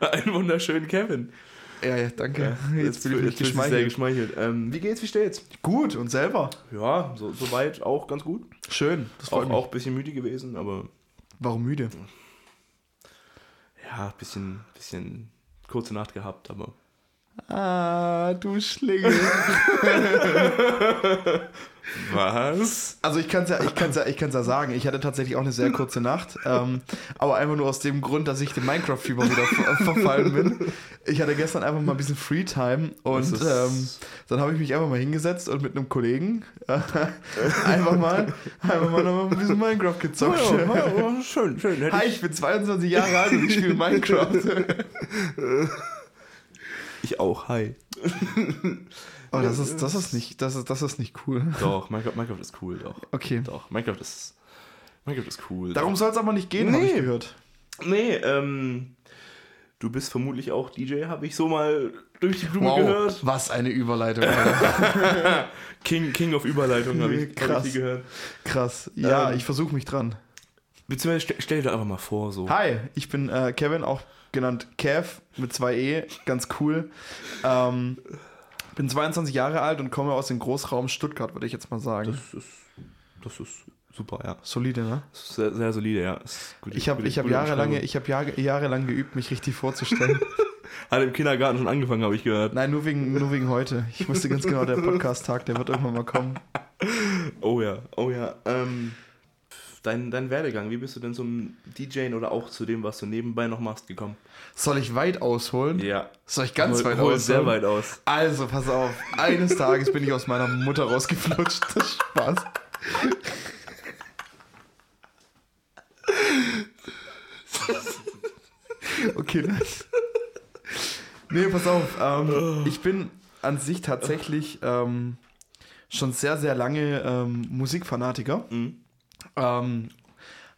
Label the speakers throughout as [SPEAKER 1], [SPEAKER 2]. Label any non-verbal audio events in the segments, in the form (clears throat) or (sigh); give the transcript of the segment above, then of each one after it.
[SPEAKER 1] (laughs) Einen wunderschönen Kevin.
[SPEAKER 2] Ja, ja, danke.
[SPEAKER 1] Ja,
[SPEAKER 2] jetzt bin ich
[SPEAKER 1] jetzt sehr
[SPEAKER 2] geschmeichelt.
[SPEAKER 1] geschmeichelt. Ähm, wie geht's, wie steht's?
[SPEAKER 2] Gut, und selber?
[SPEAKER 1] Ja, so, soweit auch ganz gut.
[SPEAKER 2] Schön, das
[SPEAKER 1] Auch,
[SPEAKER 2] freut mich.
[SPEAKER 1] auch ein bisschen müde gewesen, aber
[SPEAKER 2] Warum müde?
[SPEAKER 1] ja, ein bisschen, bisschen kurze Nacht gehabt, aber.
[SPEAKER 2] Ah, du Schlingel. (laughs)
[SPEAKER 1] Was?
[SPEAKER 2] Also ich kann es ja, ich kann's ja, ich kann's ja sagen, ich hatte tatsächlich auch eine sehr kurze Nacht, ähm, aber einfach nur aus dem Grund, dass ich dem Minecraft-Fieber wieder ver verfallen bin. Ich hatte gestern einfach mal ein bisschen Freetime und ähm, dann habe ich mich einfach mal hingesetzt und mit einem Kollegen äh, einfach mal, einfach mal noch ein bisschen Minecraft gezockt.
[SPEAKER 1] Ja, ja, ja, schön, schön.
[SPEAKER 2] Hi, ich bin 22 Jahre alt und ich spiele Minecraft. (laughs)
[SPEAKER 1] Ich auch, hi. (laughs)
[SPEAKER 2] Oh, das ist, das ist nicht, das ist, das ist nicht cool.
[SPEAKER 1] Doch, Minecraft, Minecraft ist cool, doch.
[SPEAKER 2] Okay.
[SPEAKER 1] Doch, Minecraft ist. Minecraft ist cool.
[SPEAKER 2] Darum soll es aber nicht gehen, habe ich
[SPEAKER 1] Nee.
[SPEAKER 2] gehört.
[SPEAKER 1] Nee, ähm. Du bist vermutlich auch DJ, habe ich so mal durch die Blume
[SPEAKER 2] Wow,
[SPEAKER 1] gehört.
[SPEAKER 2] was eine Überleitung. (laughs)
[SPEAKER 1] King, King of Überleitung habe ich, hab
[SPEAKER 2] Krass.
[SPEAKER 1] ich die gehört.
[SPEAKER 2] Krass. Ja,
[SPEAKER 1] Ähm,
[SPEAKER 2] ich versuche mich dran.
[SPEAKER 1] Beziehungsweise stell, stell dir doch einfach mal vor, so.
[SPEAKER 2] Hi, ich bin äh, Kevin, auch genannt Kev mit zwei E, ganz cool. Ähm, bin 22 Jahre alt und komme aus dem Großraum Stuttgart, würde ich jetzt mal sagen.
[SPEAKER 1] Das ist, das ist super, ja.
[SPEAKER 2] Solide, ne?
[SPEAKER 1] Sehr, sehr solide, ja. Gute-
[SPEAKER 2] Ich habe ich hab jahrelang, ich hab Jahre, jahrelang geübt, mich richtig vorzustellen. (laughs)
[SPEAKER 1] Hat im Kindergarten schon angefangen, habe ich gehört.
[SPEAKER 2] Nein, nur wegen, nur wegen heute. Ich wusste ganz genau, der (laughs) Podcast-Tag, der wird irgendwann mal kommen.
[SPEAKER 1] Oh ja, oh ja. Ähm, dein, dein Werdegang, wie bist du denn zum DJing oder auch zu dem, was du nebenbei noch machst, gekommen?
[SPEAKER 2] Soll ich weit ausholen?
[SPEAKER 1] Ja.
[SPEAKER 2] Soll ich ganz
[SPEAKER 1] Hol-
[SPEAKER 2] weit
[SPEAKER 1] hol
[SPEAKER 2] ausholen?
[SPEAKER 1] sehr weit aus.
[SPEAKER 2] Also, pass auf. Eines Tages bin ich aus meiner Mutter rausgeflutscht. Das ist Spaß. Okay, nice. Nee, pass auf. Ähm, ich bin an sich tatsächlich ähm, schon sehr, sehr lange ähm, Musikfanatiker.
[SPEAKER 1] Mhm.
[SPEAKER 2] Ähm,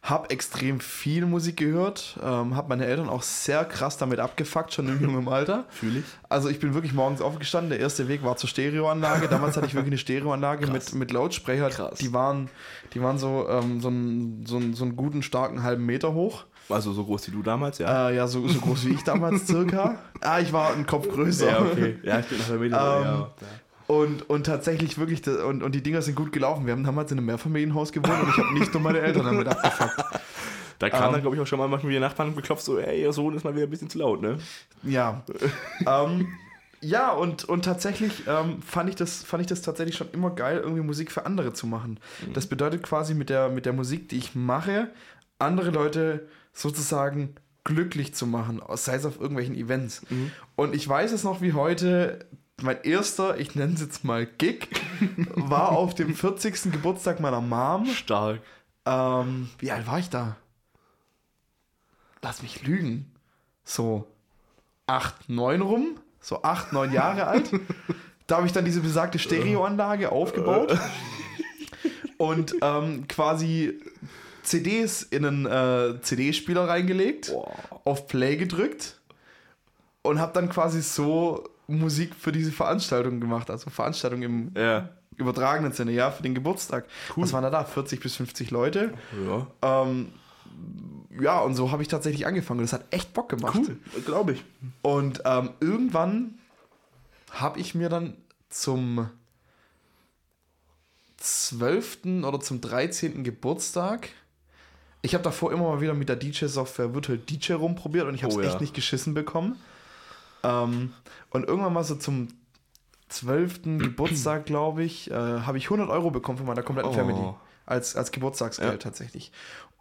[SPEAKER 2] hab extrem viel Musik gehört, ähm, hab meine Eltern auch sehr krass damit abgefuckt, schon im (laughs) jungen Alter.
[SPEAKER 1] Fühle ich.
[SPEAKER 2] Also ich bin wirklich morgens aufgestanden, der erste Weg war zur Stereoanlage. Damals hatte ich wirklich eine Stereoanlage
[SPEAKER 1] Krass.
[SPEAKER 2] mit, mit Lautsprecher.
[SPEAKER 1] Krass.
[SPEAKER 2] Die waren, die waren so, ähm, so, einen, so, einen, so einen guten, starken halben Meter hoch.
[SPEAKER 1] Also so groß wie du damals, ja.
[SPEAKER 2] Äh, ja, so, so groß wie ich damals (laughs) circa. Ah, ich war einen Kopf größer.
[SPEAKER 1] Ja, okay. Ja, ich bin nach der Mitte.
[SPEAKER 2] Ähm,
[SPEAKER 1] ja.
[SPEAKER 2] Und, und tatsächlich wirklich, das- und, und die Dinger sind gut gelaufen. Wir haben damals in einem Mehrfamilienhaus gewohnt und ich habe nicht nur meine Eltern damit abgefuckt. (laughs)
[SPEAKER 1] Da kam
[SPEAKER 2] ähm,
[SPEAKER 1] dann, glaube ich, auch schon mal manchmal die Nachbarn beklopft, so, ey, ihr Sohn ist mal wieder ein bisschen zu laut, ne?
[SPEAKER 2] Ja. (laughs) ähm, ja, und, und tatsächlich ähm, fand, ich das, fand ich das tatsächlich schon immer geil, irgendwie Musik für andere zu machen. Das bedeutet quasi mit der, mit der Musik, die ich mache, andere Leute sozusagen glücklich zu machen, sei es auf irgendwelchen Events. Und ich weiß es noch wie heute, mein erster, ich nenne es jetzt mal Gig, (laughs) war auf dem 40. Geburtstag meiner Mom.
[SPEAKER 1] Stark.
[SPEAKER 2] Ähm, wie alt war ich da? Lass mich lügen. So acht, neun rum. So acht, neun Jahre alt. (laughs) Da habe ich dann diese besagte Stereoanlage aufgebaut (laughs) und ähm, quasi CDs in einen äh, CD-Spieler reingelegt, auf Play gedrückt und habe dann quasi so Musik für diese Veranstaltung gemacht. Also Veranstaltung im
[SPEAKER 1] Ja.
[SPEAKER 2] übertragenen Sinne, ja, für den Geburtstag. Was waren da da? 40 bis 50 Leute.
[SPEAKER 1] Ja.
[SPEAKER 2] Ähm, ja, und so habe ich tatsächlich angefangen. Und das hat echt Bock gemacht.
[SPEAKER 1] Cool, glaube ich.
[SPEAKER 2] Und ähm, irgendwann habe ich mir dann zum 12. oder zum 13. Geburtstag. Ich habe davor immer mal wieder mit der DJ-Software Virtual DJ rumprobiert und ich habe es
[SPEAKER 1] Oh ja.
[SPEAKER 2] echt nicht geschissen bekommen. Ähm, und irgendwann mal so zum 12. (clears throat) Geburtstag, glaube ich, äh, habe ich 100 Euro bekommen von meiner kompletten
[SPEAKER 1] Oh.
[SPEAKER 2] Family. Als, als Geburtstagsgeld
[SPEAKER 1] Ja.
[SPEAKER 2] tatsächlich.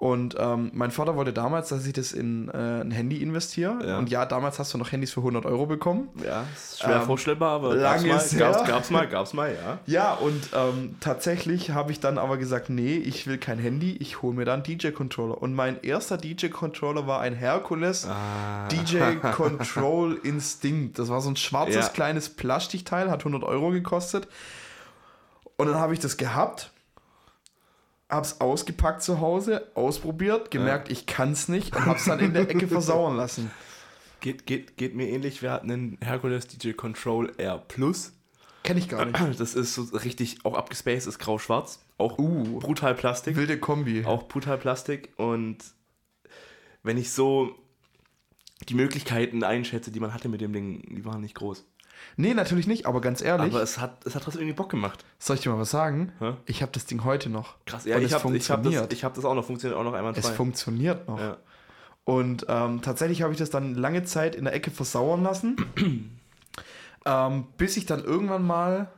[SPEAKER 2] Und ähm, mein Vater wollte damals, dass ich das in äh, ein Handy investiere.
[SPEAKER 1] Ja.
[SPEAKER 2] Und ja, damals hast du noch Handys für 100 Euro bekommen.
[SPEAKER 1] Ja, ist schwer
[SPEAKER 2] Ähm,
[SPEAKER 1] vorstellbar, aber
[SPEAKER 2] lange
[SPEAKER 1] gab's
[SPEAKER 2] ist
[SPEAKER 1] mal, gab's, gab's mal, gab's mal, ja. (laughs)
[SPEAKER 2] Ja, und ähm, tatsächlich habe ich dann aber gesagt, nee, ich will kein Handy, ich hole mir dann DJ-Controller. Und mein erster DJ-Controller war ein Hercules
[SPEAKER 1] Ah.
[SPEAKER 2] DJ Control Instinct. Das war so ein schwarzes
[SPEAKER 1] Ja.
[SPEAKER 2] kleines Plastikteil, hat 100 Euro gekostet. Und dann habe ich das gehabt, hab's ausgepackt zu Hause, ausprobiert, gemerkt, ich kann's nicht und hab's dann in der Ecke (laughs) versauern lassen.
[SPEAKER 1] Geht, geht, geht mir ähnlich. Wir hatten einen Hercules DJ Control R Plus.
[SPEAKER 2] Kenn ich gar nicht. (clears throat)
[SPEAKER 1] Das ist so richtig auch abgespaced, ist grau-schwarz. Auch
[SPEAKER 2] Uh.
[SPEAKER 1] brutal Plastik.
[SPEAKER 2] Wilde Kombi.
[SPEAKER 1] Auch brutal Plastik. Und wenn ich so die Möglichkeiten einschätze, die man hatte mit dem Ding, die waren nicht groß.
[SPEAKER 2] Nee, natürlich nicht, aber ganz ehrlich,
[SPEAKER 1] Aber es hat, es hat trotzdem irgendwie Bock gemacht.
[SPEAKER 2] soll ich dir mal was sagen?
[SPEAKER 1] Hä?
[SPEAKER 2] Ich habe das Ding heute noch.
[SPEAKER 1] Krass, ja,
[SPEAKER 2] Und
[SPEAKER 1] ich habe hab das, ich hab das auch noch, funktioniert auch noch einmal
[SPEAKER 2] Es funktioniert noch.
[SPEAKER 1] Ja.
[SPEAKER 2] Und ähm, tatsächlich habe ich das dann lange Zeit in der Ecke versauern lassen, (clears throat) ähm, bis ich dann irgendwann mal,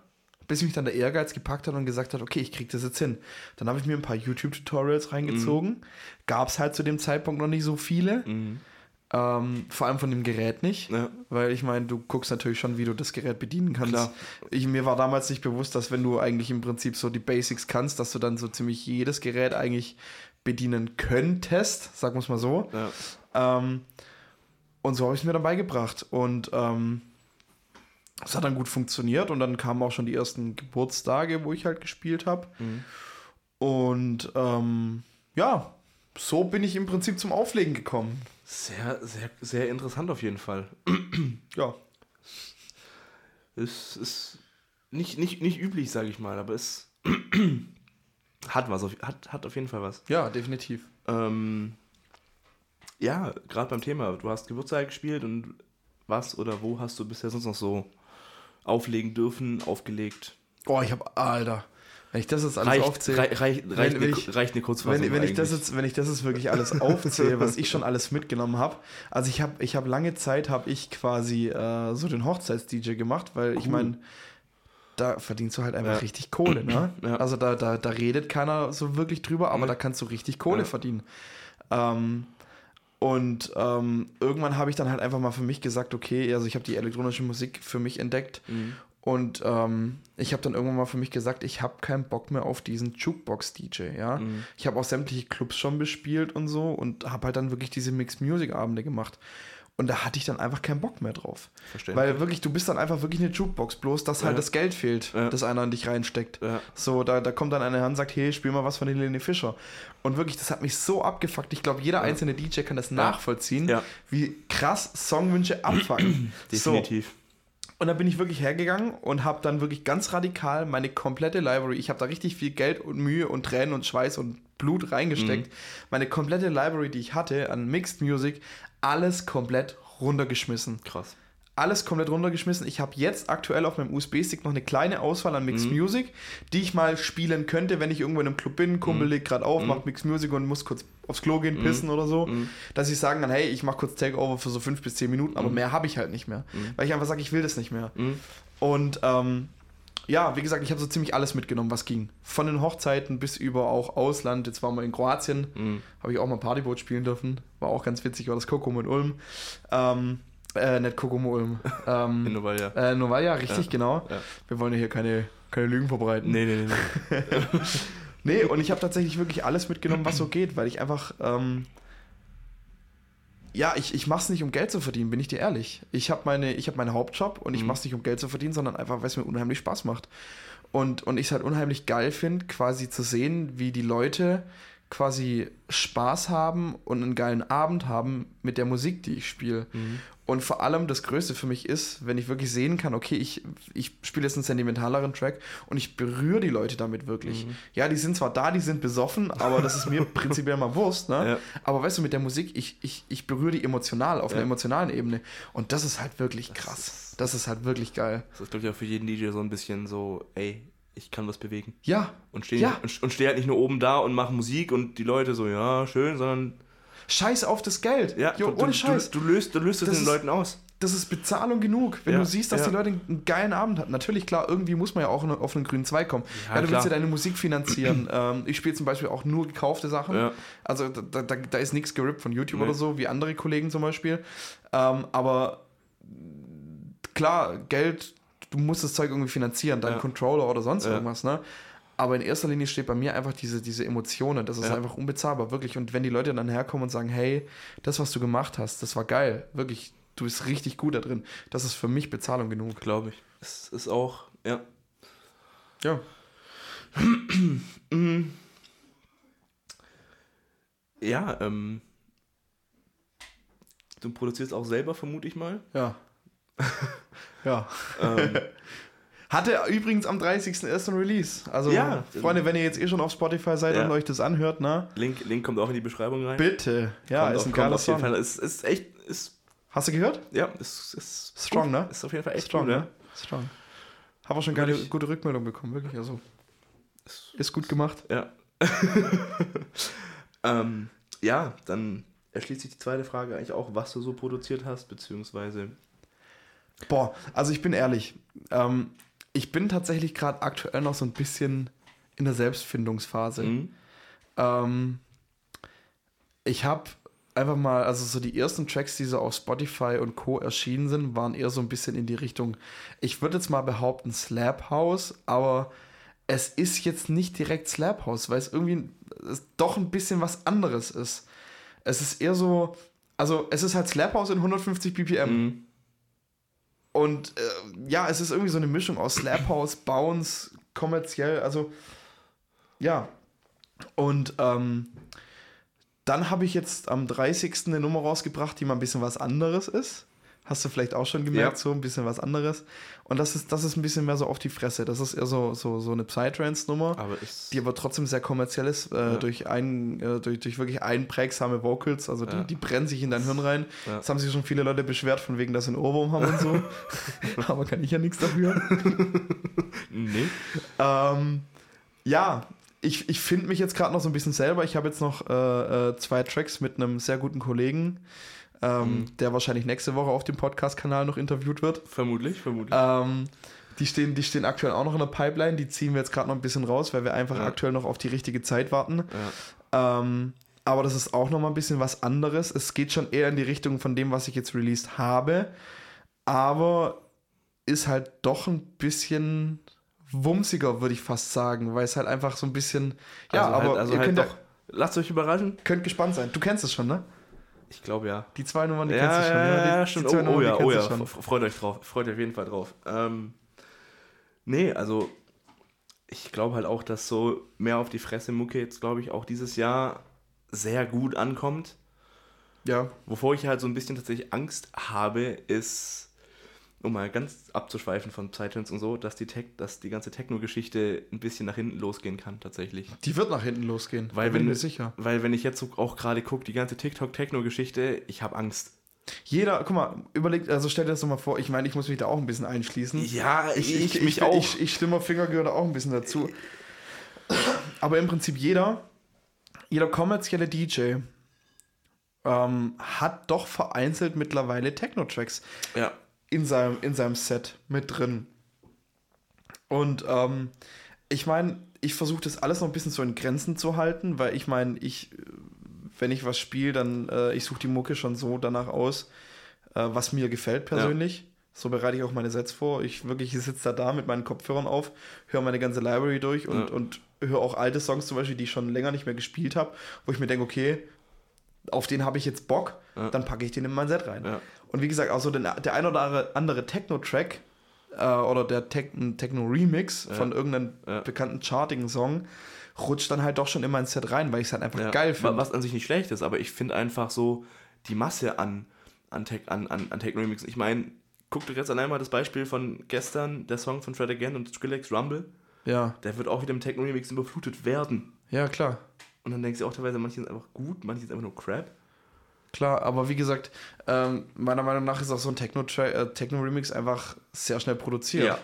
[SPEAKER 2] bis mich dann der Ehrgeiz gepackt hat und gesagt hat, okay, ich kriege das jetzt hin. Dann habe ich mir ein paar YouTube-Tutorials reingezogen. Gab es halt zu dem Zeitpunkt noch nicht so viele.
[SPEAKER 1] Mhm.
[SPEAKER 2] Ähm, vor allem von dem Gerät nicht.
[SPEAKER 1] Ja.
[SPEAKER 2] Weil ich meine, du guckst natürlich schon, wie du das Gerät bedienen kannst.
[SPEAKER 1] Klar.
[SPEAKER 2] Ich, mir war damals nicht bewusst, dass wenn du eigentlich im Prinzip so die Basics kannst, dass du dann so ziemlich jedes Gerät eigentlich bedienen könntest, sagen wir es mal so.
[SPEAKER 1] Ja.
[SPEAKER 2] Ähm, und so habe ich es mir dann beigebracht. Und ähm, es hat dann gut funktioniert und dann kamen auch schon die ersten Geburtstage, wo ich halt gespielt habe.
[SPEAKER 1] Mhm.
[SPEAKER 2] Und ähm, ja, so bin ich im Prinzip zum Auflegen gekommen.
[SPEAKER 1] Sehr, sehr, sehr interessant auf jeden Fall.
[SPEAKER 2] Ja,
[SPEAKER 1] Es ist nicht, nicht, nicht üblich, sage ich mal, aber es (clears throat) hat was, auf, hat, hat auf jeden Fall was.
[SPEAKER 2] ja, definitiv.
[SPEAKER 1] Ähm, ja, gerade beim Thema, du hast Geburtstag gespielt und was oder wo hast du bisher sonst noch so auflegen dürfen, aufgelegt?
[SPEAKER 2] Oh, ich habe, Alter, wenn ich das jetzt alles
[SPEAKER 1] Reicht,
[SPEAKER 2] aufzähle.
[SPEAKER 1] rei, reicht,
[SPEAKER 2] Wenn-
[SPEAKER 1] reicht,
[SPEAKER 2] wenn
[SPEAKER 1] eine,
[SPEAKER 2] ich-
[SPEAKER 1] reicht eine Kurzfassung
[SPEAKER 2] Wenn, wenn, ich das jetzt, wenn ich das jetzt wirklich alles aufzähle, was ich schon alles mitgenommen habe. Also ich habe ich hab lange Zeit, habe ich quasi äh, so den Hochzeits-DJ gemacht, weil ich
[SPEAKER 1] Cool.
[SPEAKER 2] meine, da verdienst du halt einfach
[SPEAKER 1] Ja.
[SPEAKER 2] richtig Kohle. Ne? (clears throat)
[SPEAKER 1] Ja.
[SPEAKER 2] Also da, da, da redet keiner so wirklich drüber, aber
[SPEAKER 1] Nee.
[SPEAKER 2] da kannst du richtig Kohle
[SPEAKER 1] Ja.
[SPEAKER 2] verdienen. Ähm, und ähm, irgendwann habe ich dann halt einfach mal für mich gesagt, okay, also ich habe die elektronische Musik für mich entdeckt
[SPEAKER 1] Mhm.
[SPEAKER 2] Und ähm, ich habe dann irgendwann mal für mich gesagt, ich habe keinen Bock mehr auf diesen Jukebox-DJ, ja.
[SPEAKER 1] Mhm.
[SPEAKER 2] Ich habe auch sämtliche Clubs schon bespielt und so und habe halt dann wirklich diese Mixed-Music-Abende gemacht. Und da hatte ich dann einfach keinen Bock mehr drauf.
[SPEAKER 1] Verständlich.
[SPEAKER 2] Weil wirklich, du bist dann einfach wirklich eine Jukebox, bloß dass halt
[SPEAKER 1] Ja.
[SPEAKER 2] das Geld fehlt,
[SPEAKER 1] Ja.
[SPEAKER 2] das einer an dich reinsteckt.
[SPEAKER 1] Ja.
[SPEAKER 2] So, da, da kommt dann einer her und sagt, hey, spiel mal was von Helene Fischer. Und wirklich, das hat mich so abgefuckt. Ich glaube, jeder einzelne DJ kann das nachvollziehen, wie krass Songwünsche abfucken. (clears throat) so,
[SPEAKER 1] Definitiv.
[SPEAKER 2] Und da bin ich wirklich hergegangen und habe dann wirklich ganz radikal meine komplette Library, ich habe da richtig viel Geld und Mühe und Tränen und Schweiß und Blut reingesteckt, meine komplette Library, die ich hatte an Mixed Music, alles komplett runtergeschmissen.
[SPEAKER 1] Krass.
[SPEAKER 2] Alles komplett runtergeschmissen. Ich habe jetzt aktuell auf meinem USB-Stick noch eine kleine Auswahl an Mixed Music, die ich mal spielen könnte, wenn ich irgendwo in einem Club bin, Kumpel legt gerade auf, macht Mixed Music und muss kurz aufs Klo gehen, pissen oder so, dass ich sagen kann, hey, ich mache kurz Takeover für so fünf bis zehn Minuten, aber mehr habe ich halt nicht mehr. Weil ich einfach sage, ich will das nicht mehr.
[SPEAKER 1] Mhm.
[SPEAKER 2] Und ähm, ja, wie gesagt, ich habe so ziemlich alles mitgenommen, was ging. Von den Hochzeiten bis über auch Ausland. Jetzt waren wir in Kroatien,
[SPEAKER 1] Mhm.
[SPEAKER 2] habe ich auch mal Partyboot spielen dürfen. War auch ganz witzig, war das Kokomo in Ulm. Ähm, äh, nicht Kokomo Ulm. (laughs) Ähm,
[SPEAKER 1] In Novalia.
[SPEAKER 2] äh, Novalia, richtig,
[SPEAKER 1] Ja,
[SPEAKER 2] genau.
[SPEAKER 1] ja.
[SPEAKER 2] Wir wollen ja hier keine, keine Lügen verbreiten.
[SPEAKER 1] Nee, nee, nee. nee. (laughs)
[SPEAKER 2] Nee, und ich habe tatsächlich wirklich alles mitgenommen, was so geht, weil ich einfach. Ähm, ja, ich, ich mache es nicht, um Geld zu verdienen, bin ich dir ehrlich. Ich habe meine, ich hab meinen Hauptjob und ich
[SPEAKER 1] Mhm.
[SPEAKER 2] mache es nicht, um Geld zu verdienen, sondern einfach, weil es mir unheimlich Spaß macht. Und, und ich es halt unheimlich geil finde, quasi zu sehen, wie die Leute quasi Spaß haben und einen geilen Abend haben mit der Musik, die ich spiele.
[SPEAKER 1] Mhm.
[SPEAKER 2] Und vor allem das Größte für mich ist, wenn ich wirklich sehen kann, okay, ich, ich spiele jetzt einen sentimentaleren Track und ich berühre die Leute damit wirklich.
[SPEAKER 1] Mhm.
[SPEAKER 2] Ja, die sind zwar da, die sind besoffen, aber das ist mir (laughs) prinzipiell mal Wurst, ne?
[SPEAKER 1] Ja.
[SPEAKER 2] Aber weißt du, mit der Musik, ich, ich, ich berühre die emotional, auf einer
[SPEAKER 1] Ja.
[SPEAKER 2] emotionalen Ebene. Und das ist halt wirklich krass. Das ist halt wirklich geil.
[SPEAKER 1] Das ist, glaube ich, auch für jeden DJ so ein bisschen so, ey, ich kann was bewegen.
[SPEAKER 2] Ja,
[SPEAKER 1] Und stehe
[SPEAKER 2] Ja.
[SPEAKER 1] und, und steh halt nicht nur oben da und mache Musik und die Leute so, ja, schön, sondern
[SPEAKER 2] scheiß auf das Geld.
[SPEAKER 1] ja,
[SPEAKER 2] jo,
[SPEAKER 1] du,
[SPEAKER 2] ohne
[SPEAKER 1] du,
[SPEAKER 2] Scheiß.
[SPEAKER 1] Du, du löst, du löst es
[SPEAKER 2] Das
[SPEAKER 1] den
[SPEAKER 2] ist-
[SPEAKER 1] Leuten aus.
[SPEAKER 2] das ist Bezahlung genug, wenn
[SPEAKER 1] Ja,
[SPEAKER 2] du siehst, dass
[SPEAKER 1] ja.
[SPEAKER 2] die Leute einen geilen Abend hatten. Natürlich, klar, irgendwie muss man ja auch auf einen grünen Zweig kommen.
[SPEAKER 1] Ja,
[SPEAKER 2] du
[SPEAKER 1] klar.
[SPEAKER 2] willst ja deine Musik finanzieren. (clears throat) ähm, ich spiele zum Beispiel auch nur gekaufte Sachen. Also da, da, da ist nichts gerippt von YouTube
[SPEAKER 1] Nee.
[SPEAKER 2] oder so, wie andere Kollegen zum Beispiel. Ähm, aber klar, Geld, du musst das Zeug irgendwie finanzieren, dein
[SPEAKER 1] Ja.
[SPEAKER 2] Controller oder sonst
[SPEAKER 1] Ja.
[SPEAKER 2] irgendwas, ne? Aber in erster Linie steht bei mir einfach diese, diese Emotionen. Das ist
[SPEAKER 1] Ja.
[SPEAKER 2] einfach unbezahlbar, wirklich. Und wenn die Leute dann herkommen und sagen, hey, das, was du gemacht hast, das war geil, wirklich, du bist richtig gut da drin, das ist für mich Bezahlung genug.
[SPEAKER 1] Glaube ich. Es ist auch, ja.
[SPEAKER 2] Ja.
[SPEAKER 1] Ja, ähm. Du produzierst auch selber, vermute ich mal.
[SPEAKER 2] Ja. (laughs) ja.
[SPEAKER 1] Ähm, (laughs)
[SPEAKER 2] Hatte übrigens am 30.01. ein Release. Also,
[SPEAKER 1] Ja.
[SPEAKER 2] Freunde, wenn ihr jetzt eh schon auf Spotify seid
[SPEAKER 1] Ja.
[SPEAKER 2] und euch das anhört, ne?
[SPEAKER 1] Link, Link kommt auch in die Beschreibung rein.
[SPEAKER 2] Bitte. Ja,
[SPEAKER 1] kommt
[SPEAKER 2] ist
[SPEAKER 1] auf-
[SPEAKER 2] ein geiler
[SPEAKER 1] auf jeden
[SPEAKER 2] Song.
[SPEAKER 1] Fall. Es ist echt, ist
[SPEAKER 2] Hast du gehört?
[SPEAKER 1] Ja, ist, ist
[SPEAKER 2] Strong,
[SPEAKER 1] gut.
[SPEAKER 2] ne?
[SPEAKER 1] Ist auf jeden Fall echt
[SPEAKER 2] Strong,
[SPEAKER 1] gut,
[SPEAKER 2] ne? Strong. Haben wir schon geile, gute Rückmeldung bekommen, wirklich. Also, ist gut gemacht.
[SPEAKER 1] Ja. (laughs) ähm, ja, dann erschließt sich die zweite Frage eigentlich auch, was du so produziert hast, beziehungsweise.
[SPEAKER 2] Boah, also ich bin ehrlich. Ähm, ich bin tatsächlich gerade aktuell noch so ein bisschen in der Selbstfindungsphase.
[SPEAKER 1] Mhm.
[SPEAKER 2] Ähm, ich habe einfach mal, also so die ersten Tracks, die so auf Spotify und Co. erschienen sind, waren eher so ein bisschen in die Richtung, ich würde jetzt mal behaupten, Slap House, aber es ist jetzt nicht direkt Slap House, weil es irgendwie es doch ein bisschen was anderes ist. Es ist eher so, also es ist halt Slap House in 150 BPM.
[SPEAKER 1] Mhm.
[SPEAKER 2] Und äh, ja, es ist irgendwie so eine Mischung aus Slap House, Bounce, kommerziell, also ja. Und ähm, dann habe ich jetzt am 30. eine Nummer rausgebracht, die mal ein bisschen was anderes ist. Hast du vielleicht auch schon gemerkt,
[SPEAKER 1] Ja.
[SPEAKER 2] so ein bisschen was anderes. Und das ist, das ist ein bisschen mehr so auf die Fresse. Das ist eher so, so, so eine Psytrance-Nummer, die aber trotzdem sehr kommerziell ist, äh,
[SPEAKER 1] Ja.
[SPEAKER 2] durch, ein, äh, durch, durch wirklich einprägsame Vocals. Also die,
[SPEAKER 1] Ja.
[SPEAKER 2] die brennen sich in dein Hirn rein. Das haben sich schon viele Leute beschwert, von wegen, dass sie einen Ohrwurm haben und so. (laughs) (laughs) aber kann ich ja nichts dafür.
[SPEAKER 1] Nee. (laughs)
[SPEAKER 2] Ähm, ja, ich, ich finde mich jetzt gerade noch so ein bisschen selber. Ich habe jetzt noch äh, äh, zwei Tracks mit einem sehr guten Kollegen, ähm, der wahrscheinlich nächste Woche auf dem Podcast-Kanal noch interviewt wird.
[SPEAKER 1] Vermutlich, vermutlich.
[SPEAKER 2] Ähm, die, stehen, die stehen aktuell auch noch in der Pipeline. Die ziehen wir jetzt gerade noch ein bisschen raus, weil wir einfach
[SPEAKER 1] Ja.
[SPEAKER 2] aktuell noch auf die richtige Zeit warten.
[SPEAKER 1] ja.
[SPEAKER 2] Ähm, aber das ist auch noch mal ein bisschen was anderes. Es geht schon eher in die Richtung von dem, was ich jetzt released habe. Aber ist halt doch ein bisschen wumsiger, würde ich fast sagen, weil es halt einfach so ein bisschen. Ja,
[SPEAKER 1] also
[SPEAKER 2] aber
[SPEAKER 1] halt, also
[SPEAKER 2] ihr
[SPEAKER 1] halt
[SPEAKER 2] könnt,
[SPEAKER 1] doch. Lasst euch überraschen.
[SPEAKER 2] könnt gespannt sein. Du kennst es schon, ne?
[SPEAKER 1] Ich glaube ja.
[SPEAKER 2] Die zwei Nummern, die
[SPEAKER 1] Ja,
[SPEAKER 2] kennst du schon.
[SPEAKER 1] ja?
[SPEAKER 2] Die,
[SPEAKER 1] ja,
[SPEAKER 2] die
[SPEAKER 1] stimmt.
[SPEAKER 2] zwei
[SPEAKER 1] Oh, oh
[SPEAKER 2] Nummern, die
[SPEAKER 1] ja, oh ja.
[SPEAKER 2] schon.
[SPEAKER 1] Freut euch drauf. Freut euch auf jeden Fall drauf. Ähm, nee, also ich glaube halt auch, dass so mehr auf die Fresse Mucke jetzt, glaube ich, auch dieses Jahr sehr gut ankommt.
[SPEAKER 2] Ja,
[SPEAKER 1] Wovor ich halt so ein bisschen tatsächlich Angst habe, ist, um mal ganz abzuschweifen von Psytrance und so, dass die, Tech, dass die ganze Techno-Geschichte ein bisschen nach hinten losgehen kann, tatsächlich.
[SPEAKER 2] die wird nach hinten losgehen.
[SPEAKER 1] Weil
[SPEAKER 2] bin
[SPEAKER 1] wenn-
[SPEAKER 2] ich mir sicher.
[SPEAKER 1] Weil wenn ich jetzt so auch gerade gucke, die ganze TikTok-Techno-Geschichte, ich habe Angst.
[SPEAKER 2] Jeder, guck mal, überlegt, also stell dir das doch mal vor, ich meine, ich muss mich da auch ein bisschen einschließen.
[SPEAKER 1] Ja,
[SPEAKER 2] Ich, ich, ich,
[SPEAKER 1] mich auch.
[SPEAKER 2] Ich, ich schlimmer Finger gehört auch ein bisschen dazu. Aber im Prinzip jeder, jeder kommerzielle DJ ähm, hat doch vereinzelt mittlerweile Techno-Tracks
[SPEAKER 1] ja,
[SPEAKER 2] in seinem, in seinem Set mit drin. Und ähm, ich meine, ich versuche das alles noch ein bisschen so in Grenzen zu halten, weil ich meine, ich, wenn ich was spiele, dann äh, ich suche die Mucke schon so danach aus, äh, was mir gefällt persönlich. So bereite ich auch meine Sets vor. Ich wirklich sitze da da mit meinen Kopfhörern auf, höre meine ganze Library durch und,
[SPEAKER 1] Ja.
[SPEAKER 2] und höre auch alte Songs zum Beispiel, die ich schon länger nicht mehr gespielt habe, wo ich mir denke, okay, auf den habe ich jetzt Bock,
[SPEAKER 1] Ja.
[SPEAKER 2] dann packe ich den in mein Set rein.
[SPEAKER 1] ja.
[SPEAKER 2] Und wie gesagt, auch so der, ein oder andere Techno-Track äh, oder der Tech- Techno-Remix
[SPEAKER 1] Ja.
[SPEAKER 2] von irgendeinem bekannten chartigen Song rutscht dann halt doch schon in mein Set rein, weil ich es halt einfach geil finde.
[SPEAKER 1] Was an sich nicht schlecht ist, aber ich finde einfach so die Masse an, an, Tech, an, an, an Techno-Remixen. Ich meine, guck dir jetzt allein mal das Beispiel von gestern, der Song von Fred Again und Skrillex Rumble.
[SPEAKER 2] Ja,
[SPEAKER 1] Der wird auch wieder im Techno-Remix überflutet werden.
[SPEAKER 2] ja, klar.
[SPEAKER 1] Und dann denkst du auch teilweise, manche sind einfach gut, manche sind einfach nur Crap.
[SPEAKER 2] Klar, aber wie gesagt, ähm, meiner Meinung nach ist auch so ein äh, Techno-Remix einfach sehr schnell produziert.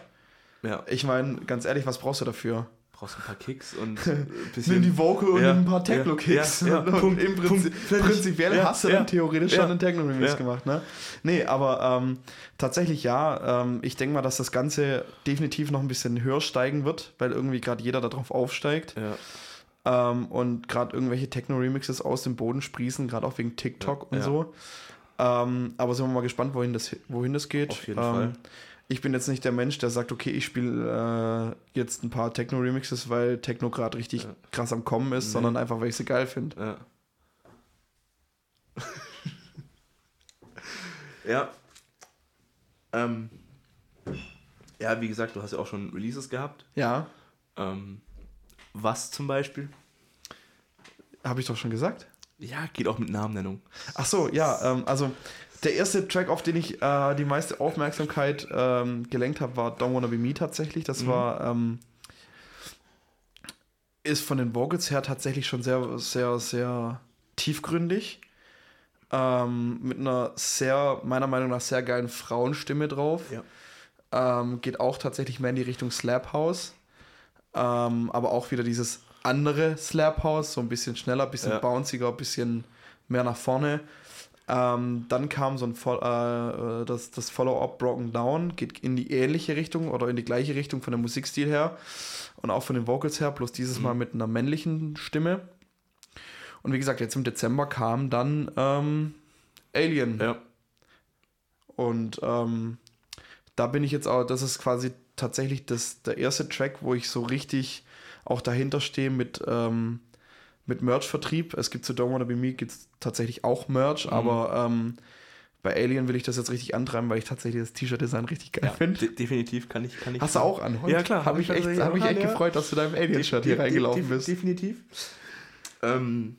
[SPEAKER 1] Ja.
[SPEAKER 2] Ich meine, ganz ehrlich, was brauchst du dafür?
[SPEAKER 1] Brauchst ein paar Kicks und ein (laughs) bisschen.
[SPEAKER 2] Nimm die Vocal und
[SPEAKER 1] Ja,
[SPEAKER 2] ein paar Techno-Kicks.
[SPEAKER 1] ja, ja, (laughs)
[SPEAKER 2] und
[SPEAKER 1] Punkt,
[SPEAKER 2] im Prinzip,
[SPEAKER 1] Punkt,
[SPEAKER 2] prinzipiell
[SPEAKER 1] Ja,
[SPEAKER 2] hast du
[SPEAKER 1] ja,
[SPEAKER 2] dann theoretisch
[SPEAKER 1] ja,
[SPEAKER 2] schon einen Techno-Remix
[SPEAKER 1] ja.
[SPEAKER 2] gemacht, ne? Nee, aber ähm, tatsächlich ja. Ähm, ich denke mal, dass das Ganze definitiv noch ein bisschen höher steigen wird, weil irgendwie gerade jeder darauf aufsteigt.
[SPEAKER 1] ja,
[SPEAKER 2] Ähm, und gerade irgendwelche Techno-Remixes aus dem Boden sprießen, gerade auch wegen TikTok
[SPEAKER 1] Ja,
[SPEAKER 2] und
[SPEAKER 1] ja.
[SPEAKER 2] so. Ähm, aber sind wir mal gespannt, wohin das, wohin das geht.
[SPEAKER 1] Auf jeden
[SPEAKER 2] ähm,
[SPEAKER 1] Fall.
[SPEAKER 2] Ich bin jetzt nicht der Mensch, der sagt, okay, ich spiele äh, jetzt ein paar Techno-Remixes, weil Techno gerade richtig
[SPEAKER 1] Ja.
[SPEAKER 2] krass am Kommen ist,
[SPEAKER 1] Nee.
[SPEAKER 2] sondern einfach, weil ich sie geil finde.
[SPEAKER 1] ja. (laughs) ja. Ähm, ja, wie gesagt, du hast ja auch schon Releases gehabt.
[SPEAKER 2] Ja,
[SPEAKER 1] Ähm, was zum Beispiel?
[SPEAKER 2] habe ich doch schon gesagt.
[SPEAKER 1] Ja, geht auch mit Namennennung.
[SPEAKER 2] Ach so, ja, ähm, also der erste Track, auf den ich äh, die meiste Aufmerksamkeit ähm, gelenkt habe, war Don't Wanna Be Me tatsächlich. Das
[SPEAKER 1] Mhm.
[SPEAKER 2] war, ähm, ist von den Vocals her tatsächlich schon sehr, sehr, sehr tiefgründig. Ähm, mit einer sehr, meiner Meinung nach, sehr geilen Frauenstimme drauf.
[SPEAKER 1] Ja.
[SPEAKER 2] Ähm, geht auch tatsächlich mehr in die Richtung Slap House. Ähm, aber auch wieder dieses andere Slap House, so ein bisschen schneller, ein bisschen
[SPEAKER 1] Ja.
[SPEAKER 2] bounciger, ein bisschen mehr nach vorne. Ähm, dann kam so ein äh, äh, das, das Follow-up Broken Down, geht in die ähnliche Richtung oder in die gleiche Richtung von der Musikstil her und auch von den Vocals her, bloß dieses Mal mit einer männlichen Stimme. Und wie gesagt, jetzt im Dezember kam dann ähm, Alien.
[SPEAKER 1] Ja.
[SPEAKER 2] Und ähm, da bin ich jetzt auch, das ist quasi tatsächlich das, der erste Track, wo ich so richtig auch dahinter stehe mit, ähm, mit Merch-Vertrieb. Es gibt zu Don't Wanna Be Me gibt's tatsächlich auch Merch, aber ähm, bei Alien will ich das jetzt richtig antreiben, weil ich tatsächlich das T-Shirt-Design richtig geil
[SPEAKER 1] ja.
[SPEAKER 2] finde.
[SPEAKER 1] De definitiv kann ich, kann ich.
[SPEAKER 2] Hast du auch an? heute?
[SPEAKER 1] Ja, klar,
[SPEAKER 2] Habe
[SPEAKER 1] hab
[SPEAKER 2] ich
[SPEAKER 1] ich
[SPEAKER 2] echt, hab
[SPEAKER 1] auch
[SPEAKER 2] echt
[SPEAKER 1] an, ja.
[SPEAKER 2] gefreut, dass du da im Alien-Shirt hier reingelaufen
[SPEAKER 1] de-
[SPEAKER 2] bist.
[SPEAKER 1] Definitiv. Ähm,